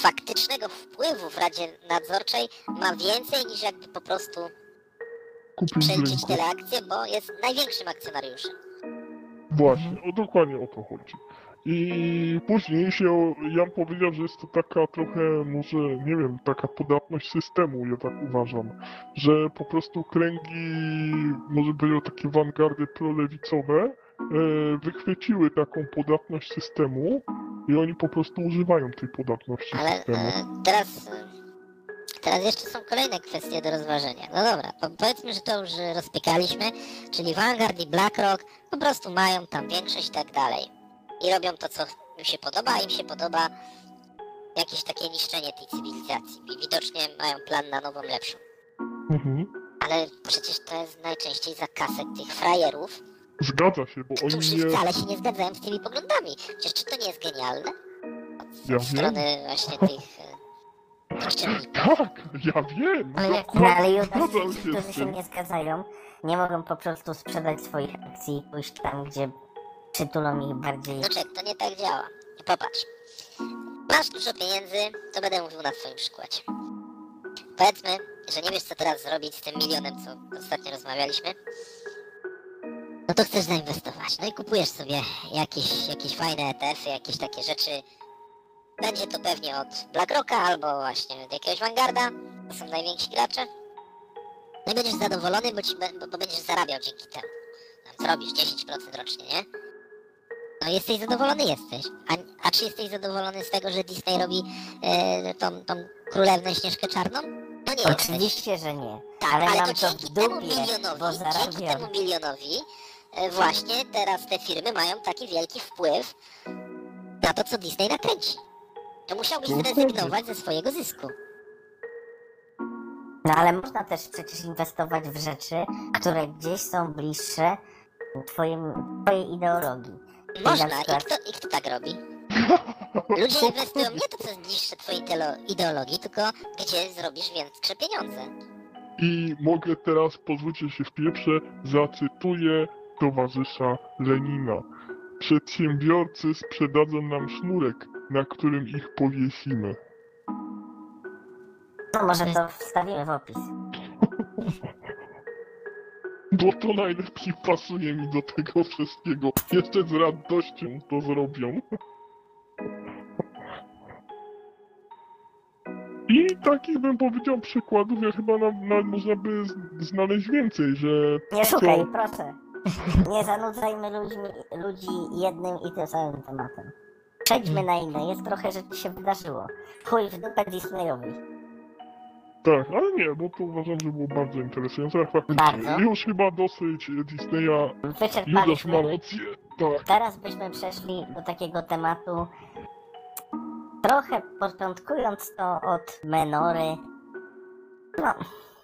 faktycznego wpływu w Radzie Nadzorczej ma więcej niż jakby po prostu przeliczyć tyle akcje, bo jest największym akcjonariuszem. Właśnie, o dokładnie o to chodzi. I później się Jan powiedział, że jest to taka trochę, może nie wiem, taka podatność systemu, ja tak uważam, że po prostu kręgi, może powiedział takie wangardy prolewicowe, e, wychwyciły taką podatność systemu i oni po prostu używają tej podatności Ale systemu. e, teraz, e, teraz jeszcze są kolejne kwestie do rozważenia. No dobra, po, powiedzmy, że to już rozpiekaliśmy, czyli Vanguard i BlackRock po prostu mają tam większość i tak dalej. I robią to, co im się podoba, a im się podoba jakieś takie niszczenie tej cywilizacji. I widocznie mają plan na nową, lepszą. Mhm. Ale przecież to jest najczęściej za kasę tych frajerów, Zgadza się, bo oni którzy nie... wcale się nie zgadzają z tymi poglądami. Przecież czy to nie jest genialne? Od, Ja wiem. strony właśnie tych... e. Tak, ja wiem! Ale jak No ale już Zgadzam ci, się którzy z się tym. nie zgadzają, nie mogą po prostu sprzedać swoich akcji i pójść tam, gdzie przytulą ich bardziej. No czek, to nie tak działa. Popatrz. Masz dużo pieniędzy, to będę mówił na twoim przykładzie. Powiedzmy, że nie wiesz co teraz zrobić z tym milionem, co ostatnio rozmawialiśmy. No to chcesz zainwestować. No i kupujesz sobie jakieś, jakieś fajne ETF-y, jakieś takie rzeczy. Będzie to pewnie od BlackRocka albo właśnie od jakiegoś Vanguarda. To są najwięksi gracze. No i będziesz zadowolony, bo, ci, bo, bo będziesz zarabiał dzięki temu. Tam zrobisz 10% rocznie, nie? No jesteś zadowolony jesteś. A, a czy jesteś zadowolony z tego, że Disney robi e, tą, tą królewnę Śnieżkę Czarną? No nie jesteś. Oczywiście, że nie. Tak, ale ale, mam to to w dzięki temu dupie, milionowi, bo dzięki temu milionowi e, właśnie teraz te firmy mają taki wielki wpływ na to, co Disney nakręci. To musiałbyś zrezygnować ze swojego zysku. No ale można też przecież inwestować w rzeczy, które gdzieś są bliższe twoim, twojej ideologii. Można. I kto, I kto tak robi? [LAUGHS] Ludzie inwestują nie to, co jest bliższe twojej ideologii, tylko gdzie zrobisz większe pieniądze. I mogę teraz, pozwólcie się w pierwsze, zacytuję towarzysza Lenina. Przedsiębiorcy sprzedadzą nam sznurek, na którym ich powiesimy. No może to wstawimy w opis. [LAUGHS] Bo to najlepiej pasuje mi do tego wszystkiego. Jeszcze z radością to zrobią. I takich bym powiedział przykładów, ja chyba na, na, można by znaleźć więcej, że Nie szukaj, Co? proszę. Nie zanudzajmy ludźmi, ludzi jednym i tym samym tematem. Przejdźmy na inne, jest trochę rzeczy się wydarzyło. Chuj w dupę Disneyowi. Tak, ale nie, bo to uważam, że było bardzo interesujące. Bardzo. już chyba dosyć Disneya, Judasz ma rację. Tak, Teraz byśmy przeszli do takiego tematu, trochę początkując to od Menory. No,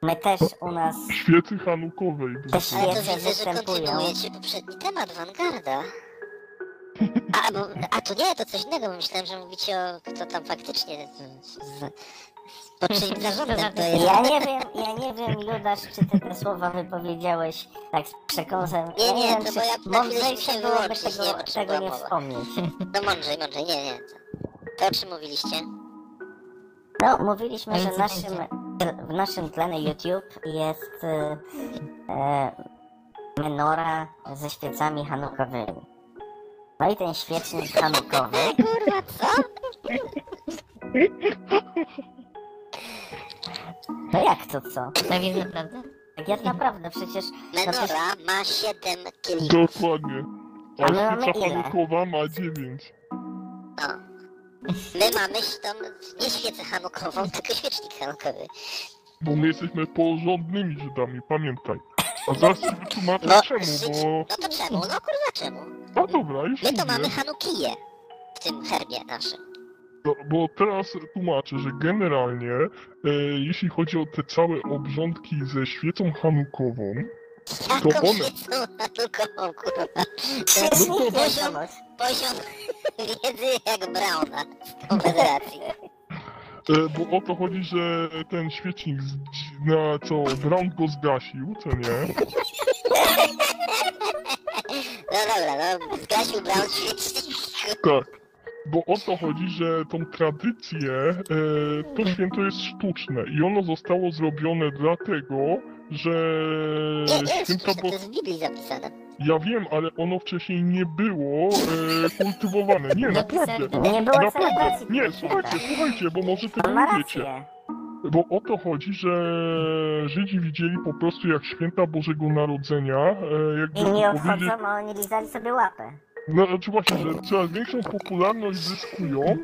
my też u nas świecy hanukowej. Te Ale to Świece widzę, że występują. kontynuujecie poprzedni temat Vanguarda. A, bo, a to nie, to coś innego, bo myślałem, że mówicie o kto tam faktycznie z, pod czyim zarządem to jest. Ja nie wiem, ja nie wiem, Judasz, czy ty te słowa wypowiedziałeś tak z przekąsem. Nie, Ja nie, wiem, to bo ja chwilę mądrzejsze się byłoby tego, nie tego nie wspomnieć. No mądrzej, mądrzej, nie, nie. To, to o czym mówiliście? No, mówiliśmy, że naszym, w naszym tlenie YouTube jest e, e, menora ze świecami hanukowymi. No i ten świecznik hanukowy, [LAUGHS] Kurwa, co? No jak to co? Tak jest naprawdę? Tak jest naprawdę, przecież no Menora ma 7 kielichów. Dokładnie. A my mamy świeca ile? hanukowa ma dziewięć. No. My mamy tą, nie świecę hanukową, tylko świecznik hanukowy. Bo my jesteśmy porządnymi Żydami, pamiętaj. A zaraz ci wytłumaczę No, czemu, bo... no to czemu? No kurwa czemu? A dobra, już My to mówię. mamy hanukiję w tym herbie naszym. No, bo teraz tłumaczę, że generalnie, e, jeśli chodzi o te całe obrządki ze świecą hanukową, Jaką To one- świecą hanukową, kurwa? To jest jest poziom, poziom wiedzy jak Brauna z Konfederacji. e, bo o to chodzi, że ten świecznik, z, na co Brown go zgasił, co nie? No dobra, no zgasił Brown świecznik. Tak. Bo o to chodzi, że tą tradycję, e, to święto jest sztuczne i ono zostało zrobione dlatego, że Nie, nie jest święta sztuczne, Bo... to jest w Biblii zapisane. Ja wiem, ale ono wcześniej nie było e, kultywowane. Nie, naprawdę. Nie było Naprawdę. Nie, słuchajcie, słuchajcie, bo może tego nie wiecie. Bo o to chodzi, że Żydzi widzieli po prostu jak święta Bożego Narodzenia, e, jakby I nie to powiedzieć, oni lizali sobie łapę. No znaczy właśnie, że coraz większą popularność zyskują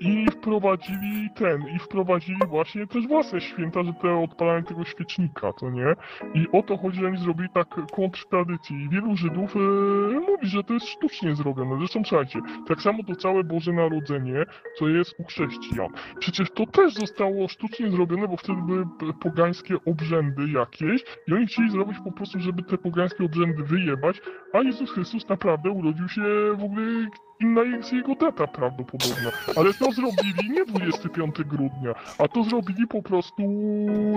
i wprowadzili ten, i wprowadzili właśnie też własne święta, że te odpalanie tego świecznika, to nie? I o to chodzi, że oni zrobili tak kontrtradycję i wielu Żydów e, mówi, że to jest sztucznie zrobione. Zresztą słuchajcie, tak samo to całe Boże Narodzenie, co jest u chrześcijan. Przecież to też zostało sztucznie zrobione, bo wtedy były pogańskie obrzędy jakieś i oni chcieli zrobić po prostu, żeby te pogańskie obrzędy wyjebać, a Jezus Chrystus naprawdę urodził się w ogóle inna jest jego data prawdopodobna. Ale to zrobili nie 25 grudnia, a to zrobili po prostu,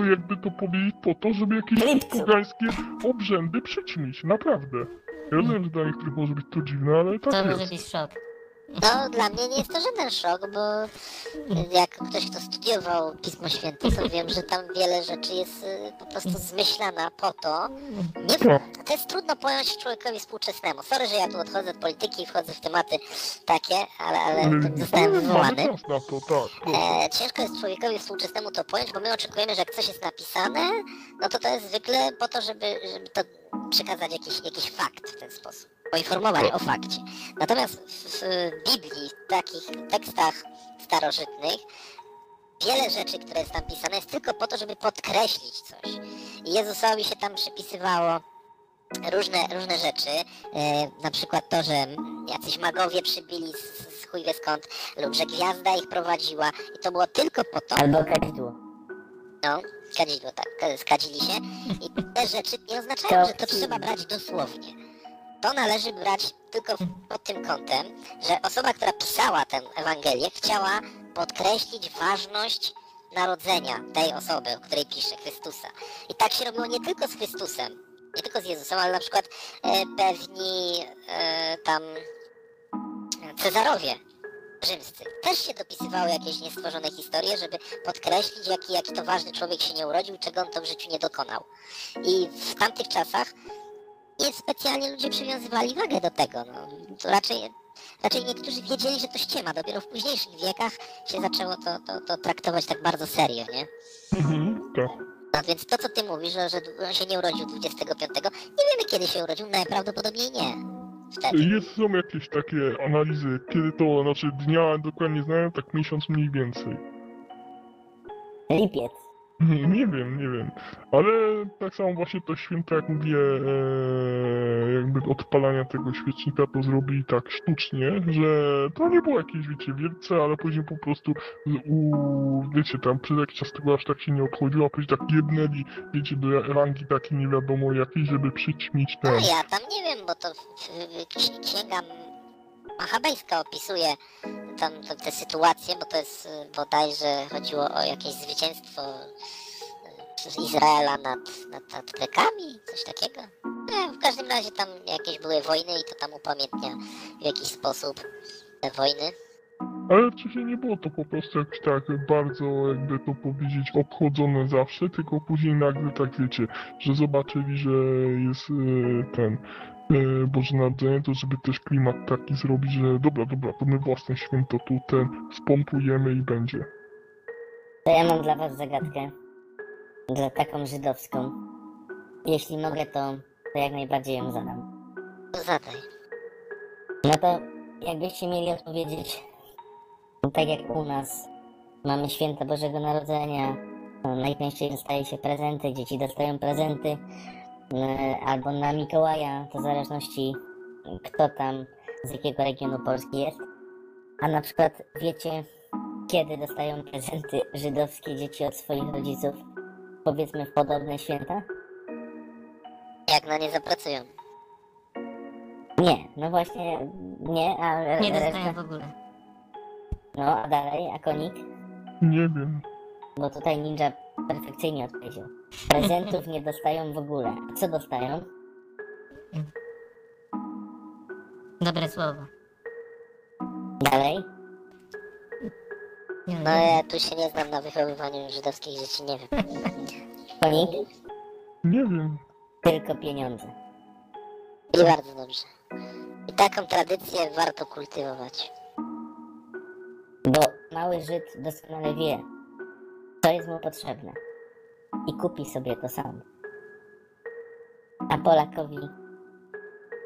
jakby to powiedzieć, po to, żeby jakieś pogańskie obrzędy przyćmić. Naprawdę. Ja rozumiem, że dla niektórych może być to dziwne, ale tak To jest. może być szok. No, dla mnie nie jest to żaden szok, bo jak ktoś, kto studiował Pismo Święte, to wiem, że tam wiele rzeczy jest y, po prostu zmyślana po to. Nie, Tak. to jest trudno pojąć człowiekowi współczesnemu. Sorry, że ja tu odchodzę od polityki i wchodzę w tematy takie, ale, ale zostałem wywołany. to, tak. E, ciężko jest człowiekowi współczesnemu to pojąć, bo my oczekujemy, że jak coś jest napisane, no to to jest zwykle po to, żeby, żeby to przekazać jakiś, jakiś fakt w ten sposób. Poinformować o fakcie. Natomiast w, Biblii, w takich tekstach starożytnych, wiele rzeczy, które jest tam pisane, jest tylko po to, żeby podkreślić coś. I Jezusowi się tam przypisywało różne, różne rzeczy, e, na przykład to, że jacyś magowie przybili z, z chuj wie skąd, lub że gwiazda ich prowadziła i to było tylko po to, Albo kadzidło. no, skadzidło, tak, skadzili się i te rzeczy nie oznaczają, To- że to trzeba brać dosłownie. To należy brać tylko pod tym kątem, że osoba, która pisała tę Ewangelię, chciała podkreślić ważność narodzenia tej osoby, o której pisze, Chrystusa. I tak się robiło nie tylko z Chrystusem, nie tylko z Jezusem, ale na przykład e, pewni e, tam Cezarowie rzymscy też się dopisywały jakieś niestworzone historie, żeby podkreślić, jaki, jaki to ważny człowiek się nie urodził, czego on to w życiu nie dokonał. I w tamtych czasach nie specjalnie ludzie przywiązywali wagę do tego. No. To raczej, raczej niektórzy wiedzieli, że to ściema. Dopiero w późniejszych wiekach się zaczęło to, to, to traktować tak bardzo serio, nie? Mhm, tak. No więc to, co ty mówisz, że, że on się nie urodził 25, nie wiemy kiedy się urodził, najprawdopodobniej nie. Wtedy. Jest, są jakieś takie analizy, kiedy to, znaczy dnia dokładnie znają, tak miesiąc mniej więcej. Lipiec. Nie wiem, nie wiem. Ale tak samo właśnie to święto, jak mówię, e, jakby odpalania tego świecznika to zrobili tak sztucznie, że to nie było jakieś, wiecie, wielce, ale później po prostu u, wiecie, tam przez jakiś czas tego aż tak się nie odchodziło, a później tak jednęli, wiecie, do rangi takiej nie wiadomo jakiej, żeby przyćmić No ten. ja tam nie wiem, bo to księga machabejska opisuje tam, te sytuacje, bo to jest y, bodajże chodziło o jakieś zwycięstwo y, Izraela nad, nad, nad Grekami, coś takiego. Nie, w każdym razie tam jakieś były wojny i to tam upamiętnia w jakiś sposób te wojny. Ale wcześniej nie było to po prostu jakoś tak bardzo, jakby to powiedzieć, obchodzone zawsze, tylko później nagle tak wiecie, że zobaczyli, że jest e, ten Boże Narodzenie, to żeby też klimat taki zrobić, że dobra, dobra, to my własne święto tu ten spompujemy i będzie. To ja mam dla was zagadkę. Dla taką żydowską. Jeśli mogę, to, to jak najbardziej ją zadam. Zadaj. No to jakbyście mieli odpowiedzieć, tak jak u nas, mamy święta Bożego Narodzenia, najczęściej dostaje się prezenty, dzieci dostają prezenty, e, albo na Mikołaja, to w zależności kto tam, z jakiego regionu Polski jest. A na przykład wiecie, kiedy dostają prezenty żydowskie dzieci od swoich rodziców? Powiedzmy w podobne święta? Jak na nie zapracują. Nie, no właśnie nie, a Nie reszta- dostają w ogóle. No, a dalej, a konik? Nie wiem. Bo tutaj ninja perfekcyjnie odpowiedział. Prezentów nie dostają w ogóle. A co dostają? Dobre słowo. Dalej? Nie, No ja tu się nie znam na wychowywaniu żydowskich dzieci, nie wiem. Konik, Nie wiem. tylko pieniądze. I bardzo dobrze. I taką tradycję warto kultywować. Bo mały Żyd doskonale wie, co jest mu potrzebne. I kupi sobie to sam. A Polakowi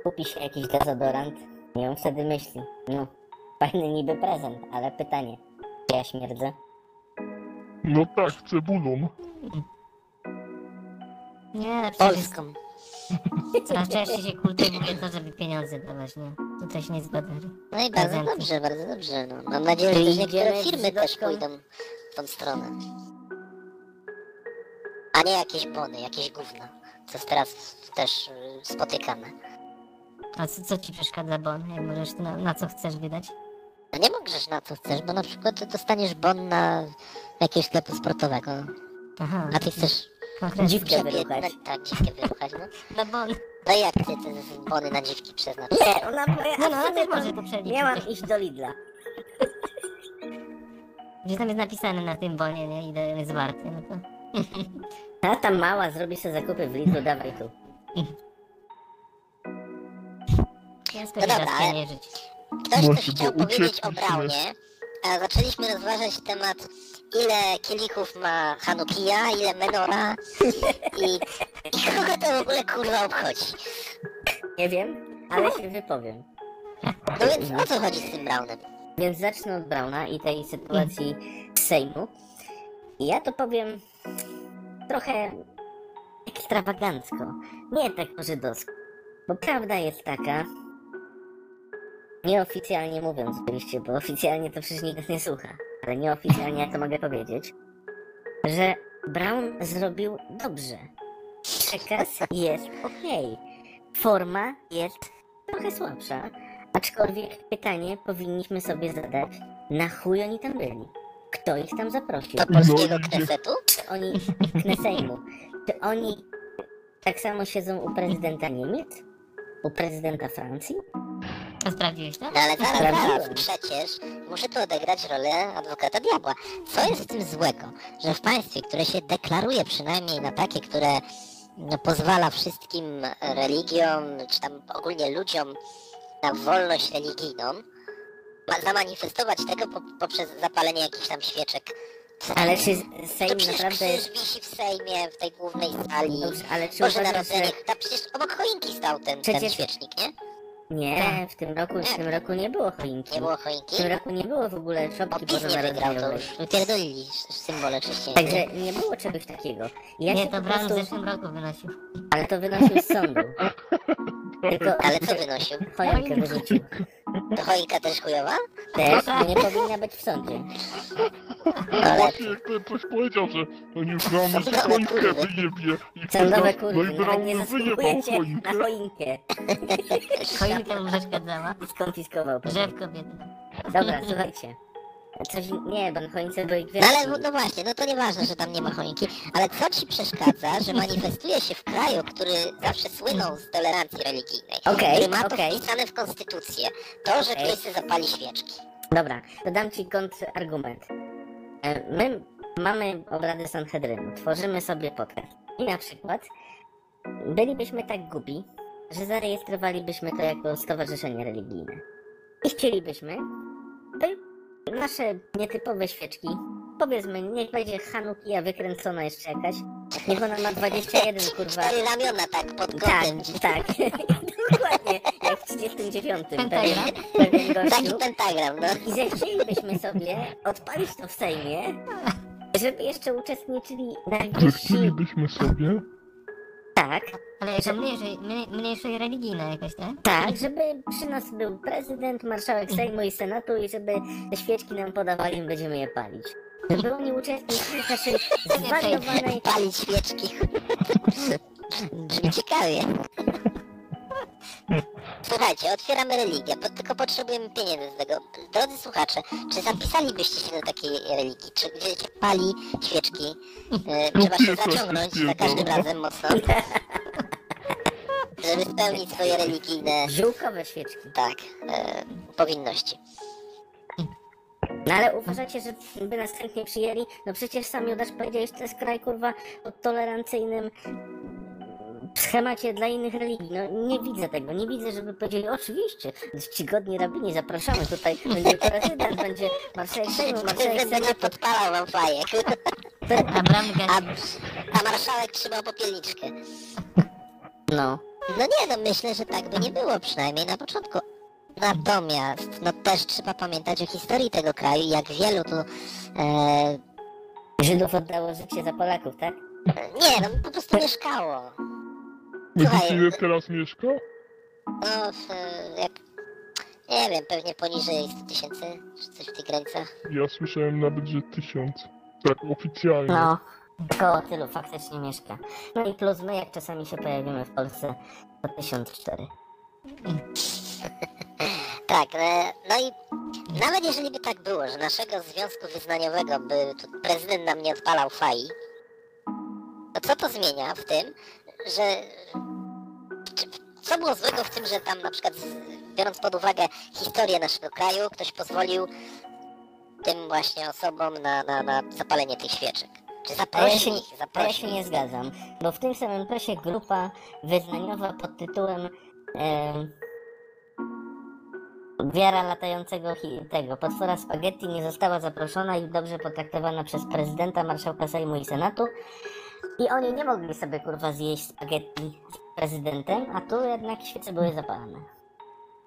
kupi się jakiś dezodorant i on wtedy myśli, no, fajny niby prezent, ale pytanie, czy ja śmierdzę? No tak, cebulą. nie ale przecież jest, Polską. coraz częściej się kultywuje to, żeby pieniądze dawać, nie? Tutaj się nie zgodzę. No i bardzo Prezenty. dobrze, bardzo dobrze. No. Mam nadzieję, że Czyli też niektóre idziemy firmy też pójdą w tą stronę. Nie jakieś bony, jakieś gówna. Co jest teraz też y, spotykane. A co, co ci przeszkadza, Bon? Jak możesz na, na co chcesz wydać? No nie możesz na co chcesz, bo na przykład dostaniesz bon na jakiegoś sklepu sportowego, Aha, a ty chcesz konkretnie. Dziwkę wyruchać. na, tak, dziwkę wyruchać, no. [LAUGHS] Na Bon. No i jak ty te bony na dziwki przeznaczysz? Nie, ona moja No, no, też może to przeliczyć. Miałam iść do Lidla. Gdzie tam jest napisane na tym bonie, nie? Ile jest warty, no to... [LAUGHS] A ta mała zrobi sobie zakupy w Lidlu, dawaj tu. Ciężko No dobra, ale- nie żyć. Ktoś Właśnie, też chciał bo powiedzieć o. Braunie, a zaczęliśmy rozważać temat ile kielichów ma Hanukija, ile Menora i, i kogo to w ogóle kurwa obchodzi. Nie wiem, ale się wypowiem. No więc o co chodzi z tym Braunem? Więc zacznę od Brauna i tej sytuacji z Sejmu. I ja to powiem trochę ekstrawagancko, nie tak po żydowsku. Bo prawda jest taka, nieoficjalnie mówiąc oczywiście, bo oficjalnie to przecież nikt nie słucha, ale nieoficjalnie ja to mogę powiedzieć, że Brown zrobił dobrze. Przekaz jest okej. Forma jest trochę słabsza, aczkolwiek pytanie powinniśmy sobie zadać, na chuj oni tam byli? Kto ich tam zaprosił? Do polskiego No i- Oni, Knesejmu, czy oni tak samo siedzą u prezydenta Niemiec? U prezydenta Francji? A sprawdziłeś to? No ale zaraz, zaraz, przecież muszę tu odegrać rolę adwokata diabła. Co jest w tym złego, że w państwie, które się deklaruje przynajmniej na takie, które no, pozwala wszystkim religiom, czy tam ogólnie ludziom na wolność religijną, ma zamanifestować tego po, poprzez zapalenie jakichś tam świeczek. Ale czy to Sejm przecież naprawdę krzyż wisi w Sejmie, w tej głównej sali. Dobrze, ale czy Boże uważasz, Narodzenie, że... tam przecież obok choinki stał ten, ten Przecież- świecznik, nie? Nie, w tym roku, w tym roku nie było choinki. Nie było W choinki? tym roku nie było w ogóle Bo szopki to bożonarodzeniowej. już wypierdolili symbole chrześcijańskie. Także nie było czegoś takiego. Ja Nie, to Brown w zeszłym roku wynosił. Ale to wynosił z sądu. [LAUGHS] Tylko Ale co wynosił? choinkę wyrzucił. To choinka też chujowa? Też nie powinna być w sądzie. Ale Właśnie jak ten coś powiedział, że oni Brown Sądowe choinkę kurwy. wyjebie. I Sądowe powiedział, kurwy, No i nawet nie Brown wyjebał zasługujecie na choinkę. choinkę. Choinka mu przeszkadzała. I skonfiskował. Drzewko biedne. Dobra, słuchajcie. Coś, nie, bo choince były No gwiazdki. ale no właśnie, no to nieważne, że tam nie ma choinki, ale co ci przeszkadza, że manifestuje się w kraju, który zawsze słynął z tolerancji religijnej, Okej, który ma to wpisane w konstytucję, to, że Okej. ktoś zapali świeczki. Dobra, to dam ci kontrargument. E, My mamy obrady Sanhedrynu, tworzymy sobie podcast. I na przykład bylibyśmy tak głupi, że zarejestrowalibyśmy to jako stowarzyszenie religijne. I chcielibyśmy, by nasze nietypowe świeczki, powiedzmy, niech będzie Hanukija wykręcona jeszcze jakaś, niech ona ma 21, kurwa. Cztery ramiona tak pod Tak, kątem. tak. [LAUGHS] Dokładnie, jak w 39. Pentagram. Pewien, pewien Taki pentagram, no. I zechcielibyśmy sobie odpalić to w Sejmie, żeby jeszcze uczestniczyli Że najwyżsi... chcielibyśmy sobie... Tak, Ale jako mniejszej, mniej- mniejszej religijnej jakoś, tak? tak, żeby przy nas był prezydent, marszałek Sejmu i Senatu i żeby te świeczki nam podawali, my będziemy je palić. Żeby oni uczestniczyli w naszej [LAUGHS] zwariowanej... Palić świeczki. Brzmi [LAUGHS] ciekawie. Słuchajcie, otwieramy religię, bo tylko potrzebujemy pieniędzy z tego. Drodzy słuchacze, czy zapisalibyście się do takiej religii? Czy gdzie się pali świeczki? E, trzeba się zaciągnąć za każdym no. razem mocno. [LAUGHS] Żeby spełnić swoje religijne, Ziółkowe świeczki. tak, e, powinności. No ale uważacie, że by nas chętnie przyjęli? No przecież sam Judasz powiedziałeś, to jest kraj kurwa o tolerancyjnym schemacie dla innych religii. No nie widzę tego, nie widzę, żeby powiedzieli oczywiście, czcigodni rabini, zapraszamy tutaj, będzie prezydent, będzie marszałek Sejmu, marszałek Senatu. podpalał wam fajek. A, a marszałek trzymał popielniczkę. No. No nie, no myślę, że tak by nie było, przynajmniej na początku. Natomiast, no też trzeba pamiętać o historii tego kraju, jak wielu tu... E, Żydów oddało życie za Polaków, tak? nie, no po prostu mieszkało. Słuchaj, ile teraz mieszka? No, w, jak... Nie wiem, pewnie poniżej 100 tysięcy, czy coś w tych granicach. Ja słyszałem nawet, że tysiąc. Tak, oficjalnie. No. Koło tylu faktycznie mieszka. No i plus my, jak czasami się pojawimy w Polsce, to 1004. [LAUGHS] Tak, e, no i nawet jeżeli by tak było, że naszego związku wyznaniowego by prezydent nam nie odpalał fai, to co to zmienia w tym, że... Co było złego w tym, że tam na przykład, biorąc pod uwagę historię naszego kraju, ktoś pozwolił tym właśnie osobom na, na, na zapalenie tych świeczek? Ja, się, się nie zgadzam, bo w tym samym czasie grupa wyznaniowa pod tytułem e, Wiara latającego tego potwora spaghetti nie została zaproszona i dobrze potraktowana przez prezydenta, marszałka Sejmu i Senatu. I oni nie mogli sobie kurwa zjeść spaghetti z prezydentem, a tu jednak świece były zapalane.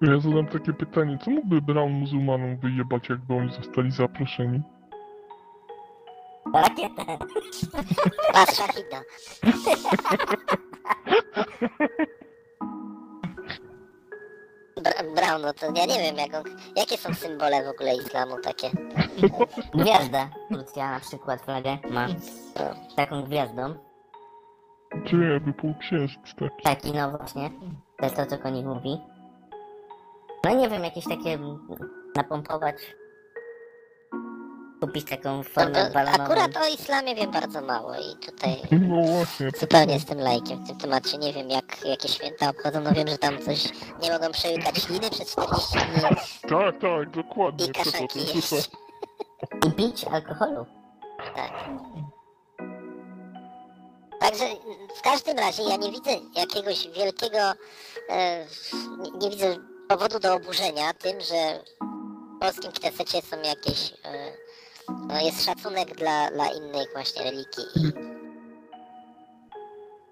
Ja zadam takie pytanie, co mógłby Brown muzułmanom wyjebać, jakby oni zostali zaproszeni? Rakietę! Pas szachida. Brown, no to ja nie wiem, jak on, jakie są symbole w ogóle islamu takie. Gwiazda. Turcja na przykład flagę ma taką gwiazdą. Czy jakby półksiężyc taki. Taki, no właśnie. To jest to, co konik mówi. No nie wiem, jakieś takie napompować. Kupić taką No formę balonową. akurat o islamie wiem bardzo mało i tutaj No właśnie. zupełnie jestem lajkiem w tym temacie. Nie wiem, jak, jakie święta obchodzą. No wiem, że tam coś nie mogą przełykać śliny przez 40 dni Tak, tak, dokładnie. i kaszanki tym jeść. I pić alkoholu. Tak. Także w każdym razie ja nie widzę jakiegoś wielkiego, e, nie, nie widzę powodu do oburzenia tym, że w polskim Knesecie są jakieś, e, no jest szacunek dla, dla innych właśnie religii i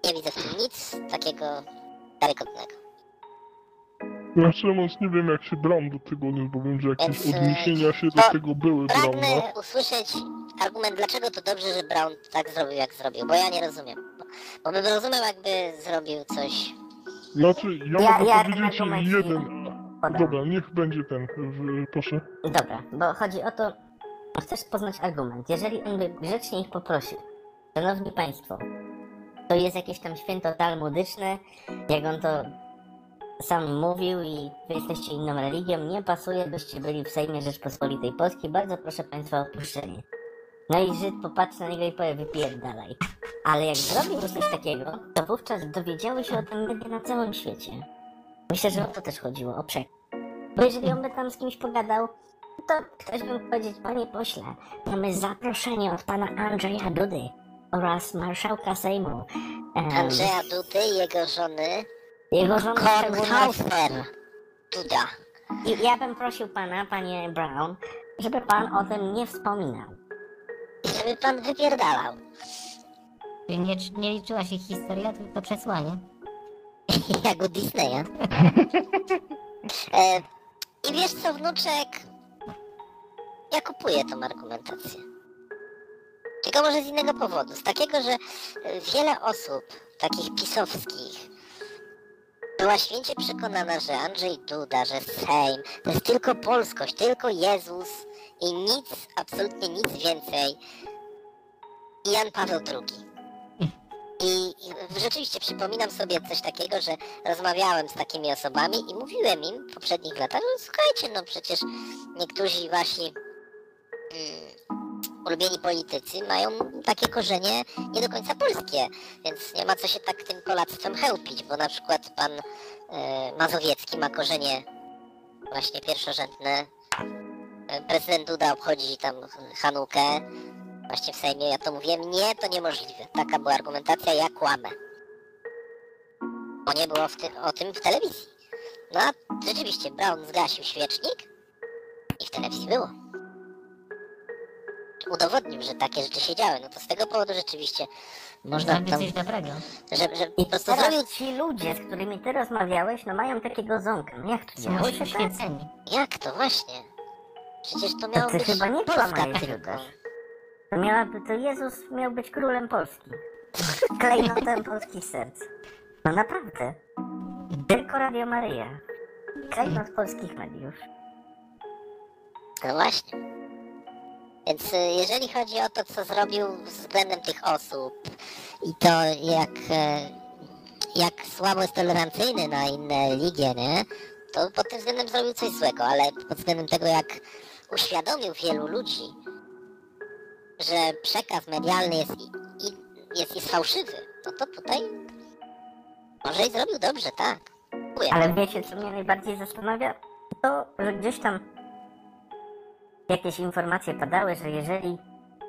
nie widzę w tym nic takiego karygodnego. Ja szczerze nie wiem jak się Brown do tego odniósł, bo wiem, że jakieś Więc, e, odniesienia się do tego były Browna. Pragnę usłyszeć argument, dlaczego to dobrze, że Brown tak zrobił, jak zrobił, bo ja nie rozumiem. Bo, bo bym rozumiał, jakby zrobił coś Znaczy, ja, Ja- mogę ja powiedzieć jeden... Dobra, niech będzie ten, proszę. Dobra, bo chodzi o to, chcesz poznać argument. Jeżeli on by grzecznie ich poprosił, szanowni państwo, to jest jakieś tam święto talmudyczne, jak on to sam mówił i wy jesteście inną religią, nie pasuje, byście byli w Sejmie Rzeczpospolitej Polskiej, bardzo proszę państwa o opuszczenie. No i Żyd popatrzy na niego i powie, wypierdalaj. Ale jak zrobił coś takiego, to wówczas dowiedziały się o tym media na całym świecie. Myślę, że o to też chodziło, o przekaz. Bo jeżeli on by tam z kimś pogadał, to ktoś by mógł powiedzieć, panie pośle, mamy zaproszenie od pana Andrzeja Dudy oraz marszałka Sejmu. Em, Andrzeja Dudy i jego żony jego szczególności. Kornhauser Duda. I ja bym prosił pana, panie Brown, żeby pan o tym nie wspominał. I żeby pan wypierdalał. Nie, nie liczyła się historia, tylko przesłanie. [LAUGHS] Jak u Disneya. [LAUGHS] E, I wiesz co, wnuczek? Ja kupuję tą argumentację. Tylko może z innego powodu. Z takiego, że e, wiele osób, takich pisowskich, była święcie przekonana, że Andrzej Duda, że Sejm to jest tylko polskość, tylko Jezus i nic, absolutnie nic więcej. I Jan Paweł II. I rzeczywiście przypominam sobie coś takiego, że rozmawiałem z takimi osobami i mówiłem im w poprzednich latach, że słuchajcie, no przecież niektórzy wasi ulubieni politycy mają takie korzenie nie do końca polskie, więc nie ma co się tak tym polactwem chełpić, bo na przykład pan e, Mazowiecki ma korzenie właśnie pierwszorzędne e, prezydent Duda obchodzi tam Hanukę, właśnie w Sejmie, ja to mówiłem, nie, to niemożliwe. Taka była argumentacja, ja kłamę. Bo nie było o tym w telewizji. No a rzeczywiście, Brown zgasił świecznik i w telewizji było. Udowodnił, że takie rzeczy się działy. No to z tego powodu rzeczywiście można Zrobił tam, coś dobrego. że, że I po prostu teraz zrobił... ci ludzie, z którymi ty rozmawiałeś, no mają takiego ząka. No jak to działo się tak? świeceni. Jak to właśnie? Przecież to miało ty być chyba nie Polska tylko. To, miałaby, to Jezus miał być królem Polski. [LAUGHS] Klejnotem polskich serc. No naprawdę. Tylko Radio Maryja. Klejnot polskich mediów. No właśnie. Więc y, jeżeli chodzi o to, co zrobił względem tych osób i to jak, e, jak słabo jest tolerancyjny na inne religie, nie? To pod tym względem zrobił coś złego, ale pod względem tego, jak uświadomił wielu ludzi, że przekaz medialny jest, i, i, jest, jest fałszywy, no to tutaj może i zrobił dobrze, tak. Ale wiecie, co mnie najbardziej zastanawia? To, że gdzieś tam jakieś informacje padały, że jeżeli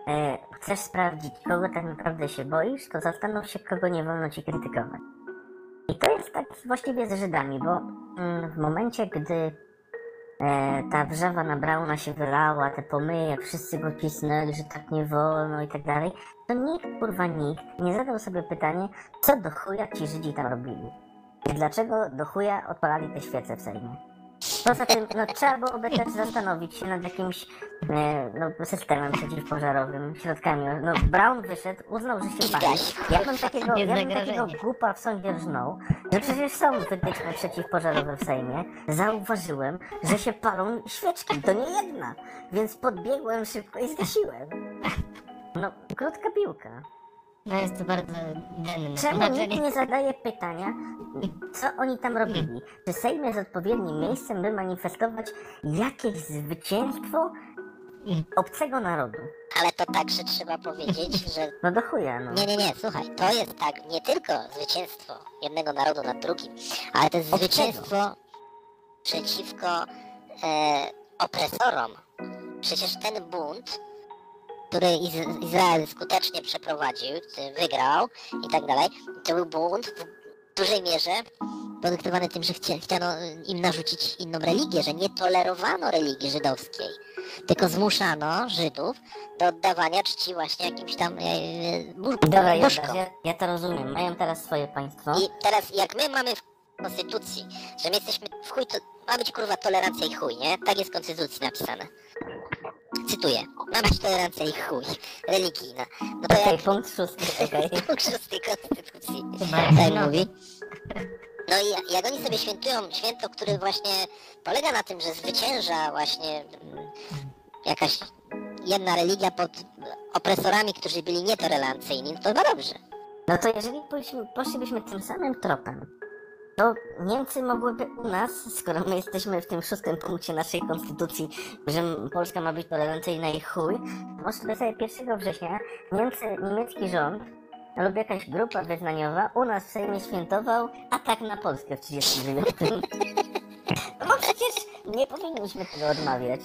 e, chcesz sprawdzić, kogo tak naprawdę się boisz, to zastanów się, kogo nie wolno ci krytykować. I to jest tak właściwie z Żydami, bo mm, w momencie, gdy e, ta wrzawa na Brauna się wylała, te pomyje, wszyscy go pisnęli, że tak nie wolno i tak dalej, to nikt, kurwa nikt, nie zadał sobie pytanie, co do chuja ci Żydzi tam robili. I dlaczego do chuja odpalali te świece w Sejmie? Poza tym, no trzeba byłoby też zastanowić się nad jakimś no, systemem przeciwpożarowym, środkami. No Brown wyszedł, uznał, że się pali. Ja bym takiego, ja bym takiego głupa w sądzie rżnął, że przecież są wytyczne przeciwpożarowe w Sejmie. Zauważyłem, że się palą świeczki, to nie jedna. Więc podbiegłem szybko i zgasiłem. No, krótka piłka. No jest to bardzo denne Czemu tłumaczenie. nikt nie zadaje pytania, co oni tam robili? Czy Sejm jest odpowiednim miejscem, by manifestować jakieś zwycięstwo obcego narodu? Ale to także trzeba powiedzieć, [LAUGHS] że No do chuja, no. Nie, nie, nie, słuchaj, to jest tak, nie tylko zwycięstwo jednego narodu nad drugim, ale to jest Od zwycięstwo przeciwko e, opresorom. Przecież ten bunt, który Iz- Izrael skutecznie przeprowadził, wygrał i tak dalej, to był bunt w dużej mierze podyktowany tym, że chcia, chciano im narzucić inną religię, że nie tolerowano religii żydowskiej, tylko zmuszano Żydów do oddawania czci właśnie jakimś tam e, e, Dobra, bożkom. Ja, ja to rozumiem. Mają teraz swoje państwo. I teraz jak my mamy w konstytucji, że my jesteśmy w chuj, to ma być kurwa tolerancja i chuj, nie? Tak jest w konstytucji napisane. Cytuję. Ma być tolerancja i chuj. Religijna. No to Okej, jak punkt szósty, okej. [LAUGHS] punkt szósty konstytucji tak no. mówi. No i jak- oni sobie świętują święto, które właśnie polega na tym, że zwycięża właśnie mm, jakaś jedna religia pod opresorami, którzy byli nietolerancyjni, no to chyba dobrze. No to jeżeli poszlibyśmy tym samym tropem, to Niemcy mogłyby u nas, skoro my jesteśmy w tym szóstym punkcie naszej konstytucji, że Polska ma być tolerancyjna i chuj, może sobie 1 września Niemcy, niemiecki rząd lub jakaś grupa wyznaniowa u nas w Sejmie świętował atak na Polskę w 39. [LAUGHS] No przecież nie powinniśmy tego odmawiać.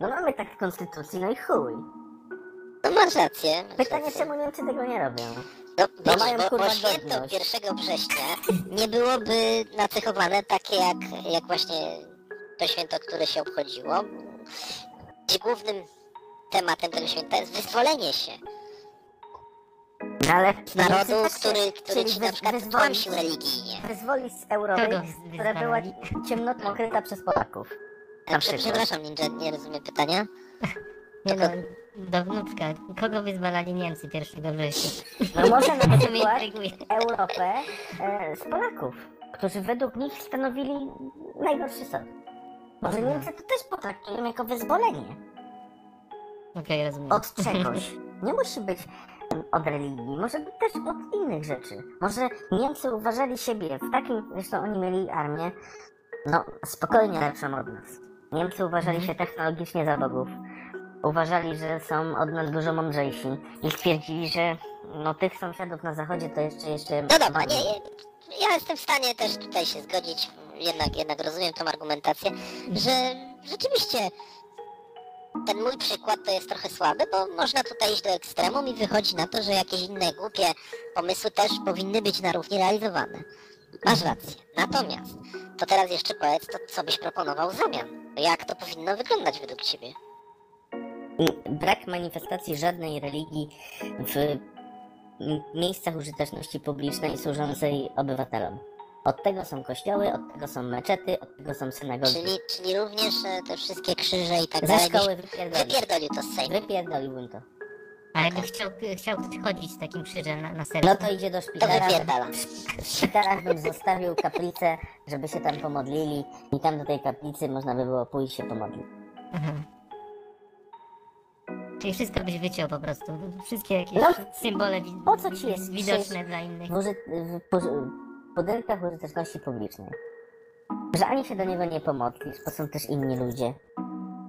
No mamy tak w konstytucji, no i chuj. No masz rację. masz Pytanie, rację. czemu Niemcy tego nie robią? No, No widzisz, mają, bo, kurwa, bo święto godność. 1 września nie byłoby nacechowane takie jak, jak właśnie to święto, które się obchodziło, gdzie głównym tematem tego święta jest wyzwolenie się No ale z narodu, też który, który ci na przykład tłamsił religijnie. Wyzwolić z Europy, Kogo która była ciemnotą kryta przez Polaków. A, Na prze, przepraszam, Ninja, nie rozumiem pytania. Nie no, do wnuczka. Kogo wyzwalali Niemcy 1 września? No może na [LAUGHS] To mnie przykład intryguje. Europę e, z Polaków, którzy według nich stanowili najgorszy sąd. Może Mhm. Niemcy to też potraktują jako wyzwolenie Okej, rozumiem. od czegoś. Nie musi być em, od religii, może być też od innych rzeczy. Może Niemcy uważali siebie w takim, zresztą oni mieli armię, no spokojnie lepszą od nas. Niemcy uważali się technologicznie za bogów. Uważali, że są od nas dużo mądrzejsi i stwierdzili, że no tych sąsiadów na zachodzie to jeszcze jeszcze. No dobra, nie, ja jestem w stanie też tutaj się zgodzić, jednak, jednak rozumiem tą argumentację, że rzeczywiście ten mój przykład to jest trochę słaby, bo można tutaj iść do ekstremum i wychodzi na to, że jakieś inne głupie pomysły też powinny być na równi realizowane. Masz rację. Natomiast, to teraz jeszcze powiedz, to co byś proponował w zamian? Jak to powinno wyglądać według ciebie? Brak manifestacji żadnej religii w miejscach użyteczności publicznej służącej obywatelom. Od tego są kościoły, od tego są meczety, od tego są synagogi. Czyli, czyli również e, te wszystkie krzyże i tak Ze dalej. szkoły byś wypierdolił. Wypierdolił to z Sejmu. Wypierdoliłbym to. A jakby chciał, chciał ktoś chodzić z takim krzyżem na, na sercu. No to idzie do To szpitala. W szpitalach bym zostawił kaplicę, żeby się tam pomodlili i tam do tej kaplicy można by było pójść się pomodlić. Aha. Czyli wszystko byś wyciął po prostu. Wszystkie jakieś No, symbole wi- po co ci jest widoczne dla innych. W, uży- w budynkach użyteczności publicznej. Że ani się do niego nie pomodlisz, bo są też inni ludzie.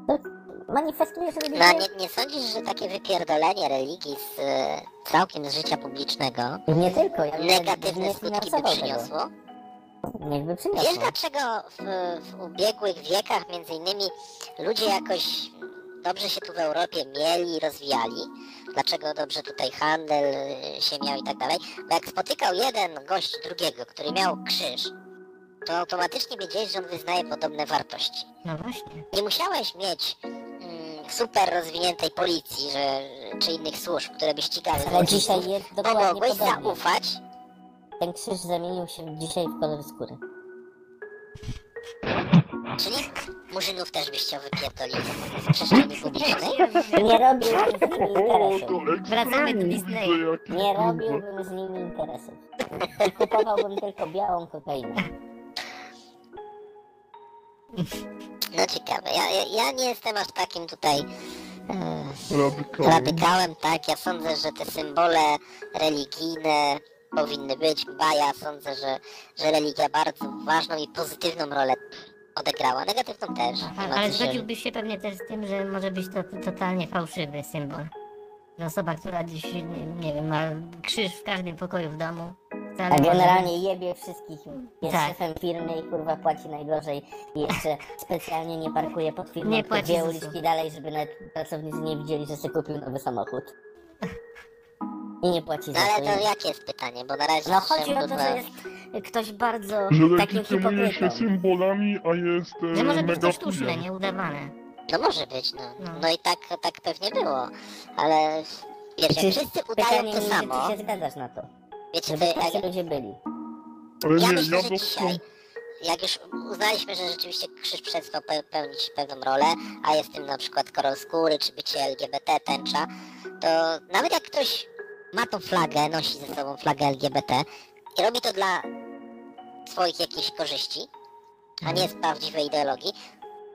To manifestujesz religię. No a nie, nie sądzisz, że takie wypierdolenie religii z, e, całkiem z życia publicznego Nie tylko, ja bym negatywne nie skutki by finansował tego. przyniosło? Niechby Wiesz przyniosło. dlaczego w, w ubiegłych wiekach między innymi ludzie jakoś dobrze się tu w Europie mieli i rozwijali? Dlaczego dobrze tutaj handel y, się miał i tak dalej? Bo jak spotykał jeden gość drugiego, który miał krzyż, to automatycznie wiedziałeś, że on wyznaje podobne wartości. No właśnie. Nie musiałeś mieć mm, super rozwiniętej policji że, czy innych służb, które by ścigały Ale dzisiaj jest bo mogłeś podobnie. zaufać Ten krzyż zamienił się dzisiaj w kolor skóry. Czyli murzynów też byś chciał wypierdolić z przestrzeni publicznej? Nie robiłbym z nimi interesów. Wracamy do Disneya. Nie robiłbym z nimi interesów. Kupowałbym tylko białą kokainę. No ciekawe, ja, ja, ja nie jestem aż takim tutaj e, Radykałem. radykałem, tak? Ja sądzę, że te symbole religijne powinny być, ba ja sądzę, że, że religia bardzo ważną i pozytywną rolę odegrała, negatywną też. Ale się- zgodziłbyś się pewnie też z tym, że może być to totalnie fałszywy symbol. Że osoba, która gdzieś, nie, nie wiem, ma krzyż w każdym pokoju w domu. Wcale A może- generalnie jebie wszystkich. Jest Tak. szefem firmy i kurwa płaci najgorzej. I jeszcze specjalnie nie parkuje pod firmą, Nie tylko płaci dwie uliczki dalej, żeby nawet pracownicy nie widzieli, że sobie kupił nowy samochód. I nie płaci No za to. ale to jakie jest pytanie, bo na razie No chodzi o to, że jest ktoś bardzo Że takim legitymuje się hipokrytą. symbolami, a jest e, Że może być to mega sztuczne, chujem. nieudawane. No może być, no. No. No i tak, tak pewnie było, ale wiesz, jak Czy- wszyscy udają Pytanie to mi, samo, czy ty się zgadzasz na to? wiecie, Żeby to, jak, ludzie byli. Ale ja nie, myślę, ja że dzisiaj, jak już uznaliśmy, że rzeczywiście krzyż przestał pe- pełnić pewną rolę, a jest tym na przykład kolor skóry, czy bycie LGBT, tęcza, to nawet jak ktoś ma tą flagę, nosi ze sobą flagę LGBT i robi to dla swoich jakichś korzyści, a nie z prawdziwej ideologii,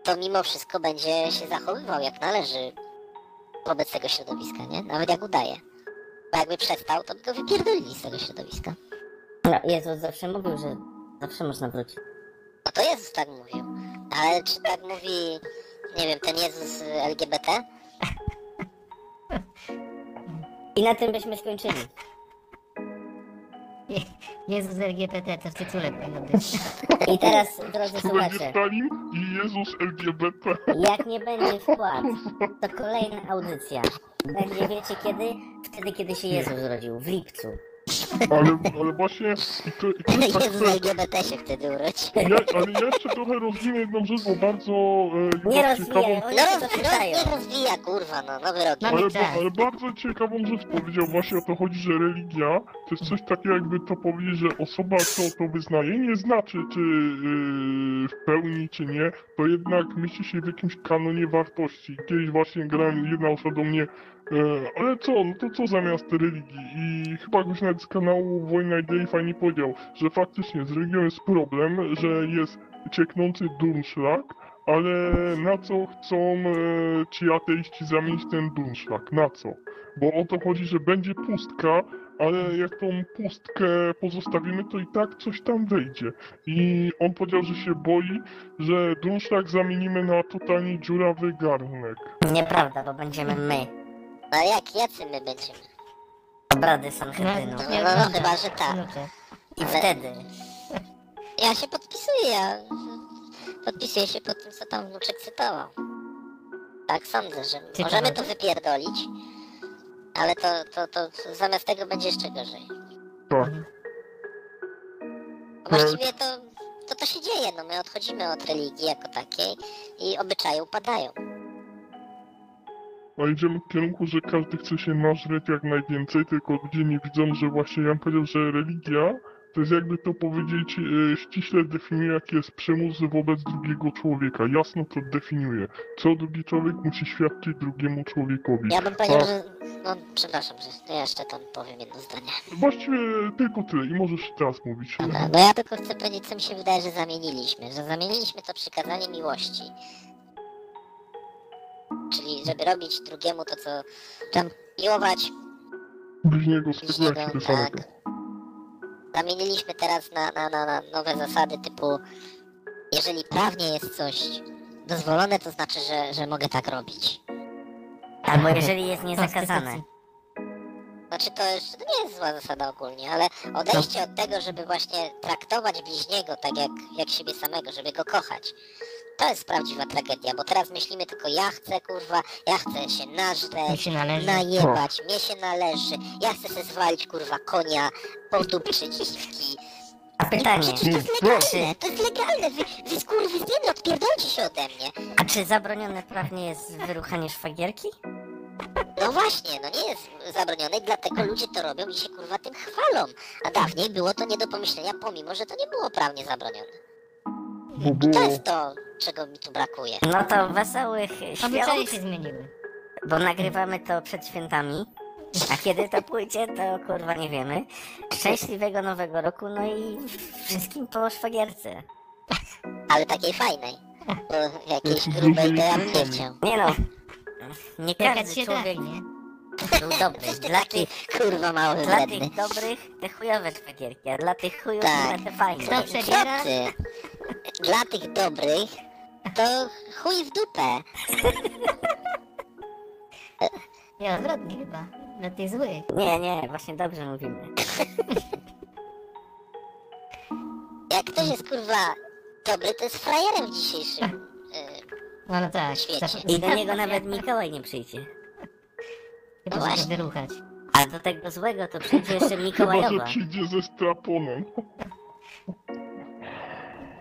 to mimo wszystko będzie się zachowywał jak należy wobec tego środowiska, nie? Nawet jak udaje. Bo jakby przestał, to by go wypierdolili z tego środowiska. No, Jezus zawsze mówił, że zawsze można wrócić. No to Jezus tak mówił. Ale czy tak mówi, nie wiem, ten Jezus LGBT? [LAUGHS] I na tym byśmy skończyli. Jezus LGBT to w tytule powinno być. I teraz, drodzy To będzie słuchacze, Stalin i Jezus LGBT. jak nie będzie wpłat, [LAUGHS] to kolejna audycja. Będzie, wiecie kiedy? Wtedy, kiedy się Jezus zrodził, w lipcu. Ale, ale właśnie i to, i to jest tak, Jezus LGBT się wtedy urodzi. ja, ale ja jeszcze trochę rozwinę jedną rzecz, bo bardzo e, Nie jest ciekawą, rozwijaj, oni No, się roz, roz, czytają. nie rozwija, kurwa, no, nowy rok. Mamy ale, czas. ba, ale bardzo ciekawą rzecz powiedział właśnie o to chodzi, że religia to jest coś takiego jakby to powiedzieć, że osoba co to wyznaje nie znaczy czy yy, w pełni czy nie, to jednak mieści się w jakimś kanonie wartości. Kiedyś właśnie grałem, jedna osoba do mnie e, ale co, no to co zamiast religii? I chyba ktoś nawet z kanału Wojna Idei fajnie powiedział, że faktycznie z religią jest problem, że jest cieknący Dunszlak, ale na co chcą e, ci ateiści zamienić ten Dunszlak? Na co? Bo o to chodzi, że będzie pustka, ale jak tą pustkę pozostawimy, to i tak coś tam wejdzie. I on powiedział, że się boi, że Dunszlak zamienimy na totalnie dziurawy garnek. Nieprawda, bo będziemy my. No jak, jacy my będziemy? Obrady Sanhedrynu. No, no, no, chyba, że tak. I wtedy Ja się podpisuję, ja podpisuję się pod tym, co tam wnuczek cytował. Tak, sądzę, że możemy to to wypierdolić, ale to, to, to zamiast tego będzie jeszcze gorzej. Tak. Bo Właściwie to, to to się dzieje, no my odchodzimy od religii jako takiej i obyczaje upadają. A idziemy w kierunku, że każdy chce się nażreć jak najwięcej, tylko ludzie nie widzą, że właśnie Jan powiedział, że religia to jest jakby to powiedzieć e, ściśle definiuje, jaki jest przymus wobec drugiego człowieka. Jasno to definiuje. Co drugi człowiek musi świadczyć drugiemu człowiekowi. Ja bym powiedział, że... No, przepraszam, że ja jeszcze tam powiem jedno zdanie. [LAUGHS] Właściwie tylko tyle i możesz teraz mówić. Dobra, bo ja tylko chcę powiedzieć, co mi się wydaje, że zamieniliśmy. Że zamieniliśmy to przykazanie miłości. Czyli, żeby robić drugiemu to, co... Tam miłować Bliźniego siebie samego. tak. Zamieniliśmy teraz na, na, na, na nowe zasady typu jeżeli prawnie jest coś dozwolone, to znaczy, że, że mogę tak robić. Albo jeżeli jest niezakazane. Znaczy to jeszcze to nie jest zła zasada ogólnie, ale odejście od tego, żeby właśnie traktować bliźniego tak jak, jak siebie samego, żeby go kochać. To jest prawdziwa tragedia, bo teraz myślimy tylko ja chcę kurwa, ja chcę się Mi nażreć, się należy. najebać, mnie się należy, ja chcę se zwalić kurwa konia, podupczyć dziwki. A pytanie, Przecież to jest legalne, to jest legalne, wy, wy skurwysyny, odpierdolcie się ode mnie. a czy zabronione prawnie jest wyruchanie szwagierki? No właśnie, no nie jest zabronione i dlatego ludzie to robią i się kurwa tym chwalą. A dawniej było to nie do pomyślenia, pomimo, że to nie było prawnie zabronione. I to jest to, czego mi tu brakuje. No to wesołych Obyczaje świąt, się zmieniły. bo nagrywamy to przed świętami. A kiedy to pójdzie, to kurwa nie wiemy. Szczęśliwego nowego roku, no i wszystkim po szwagierce. Ale takiej fajnej. Bo jakiejś grubej to ja bym nie chciał. Nie no, nie Jaka każdy się człowiek trafi, nie? był dobry. Ty Dla taki tych, kurwa mały dla wredny. tych dobrych te chujowe szwagierki, a dla tych chujów Tak. te fajne. Kto przebiera? Dla tych dobrych to chuj w dupę. [LAUGHS] Nie, odwrotnie chyba. Dla tych złych. Nie, nie, właśnie dobrze mówimy. [LAUGHS] Jak ktoś jest kurwa dobry, to jest frajerem w dzisiejszym. [LAUGHS] No, no tak. Świecie. Zap- I do niego nawet Mikołaj nie przyjdzie. Chyba, No że właśnie. wyruchać. A do tego złego to przyjdzie jeszcze Chyba, że Mikołajowa. przyjdzie ze straponem.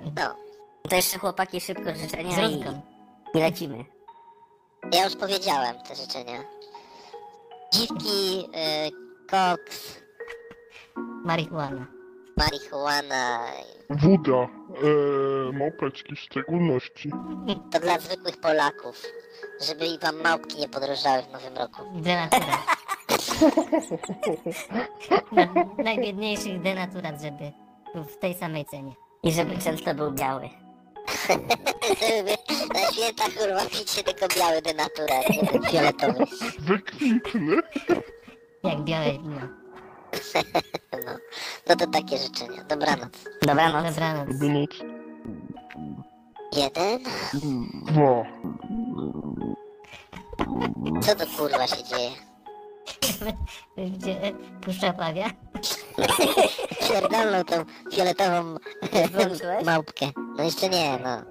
No, To jeszcze chłopaki szybko Z życzenia i, i lecimy. ja już powiedziałem te życzenia. Dziwki, y, koks, Marihuana. marihuana, Woda, e, małpeczki w szczególności. to dla zwykłych Polaków. Żeby i wam małpki nie podrożały w nowym roku. Denatura. [LAUGHS] Dla najbiedniejszych denaturat, żeby był w tej samej cenie. I żeby często był biały. Żeby na święta kurwa picie tylko biały denaturat, nie ten fioletowy. Wykwintny. Jak białe wino. No, no to takie życzenia. Dobranoc. Dobranoc. Dobranoc. Dobranoc. Jeden? Dwa. Co to kurwa się dzieje? [LAUGHS] Gdzie puszcza pawia? Pierdolną tą fioletową Włączyłeś? [LAUGHS] małpkę. No jeszcze nie, no.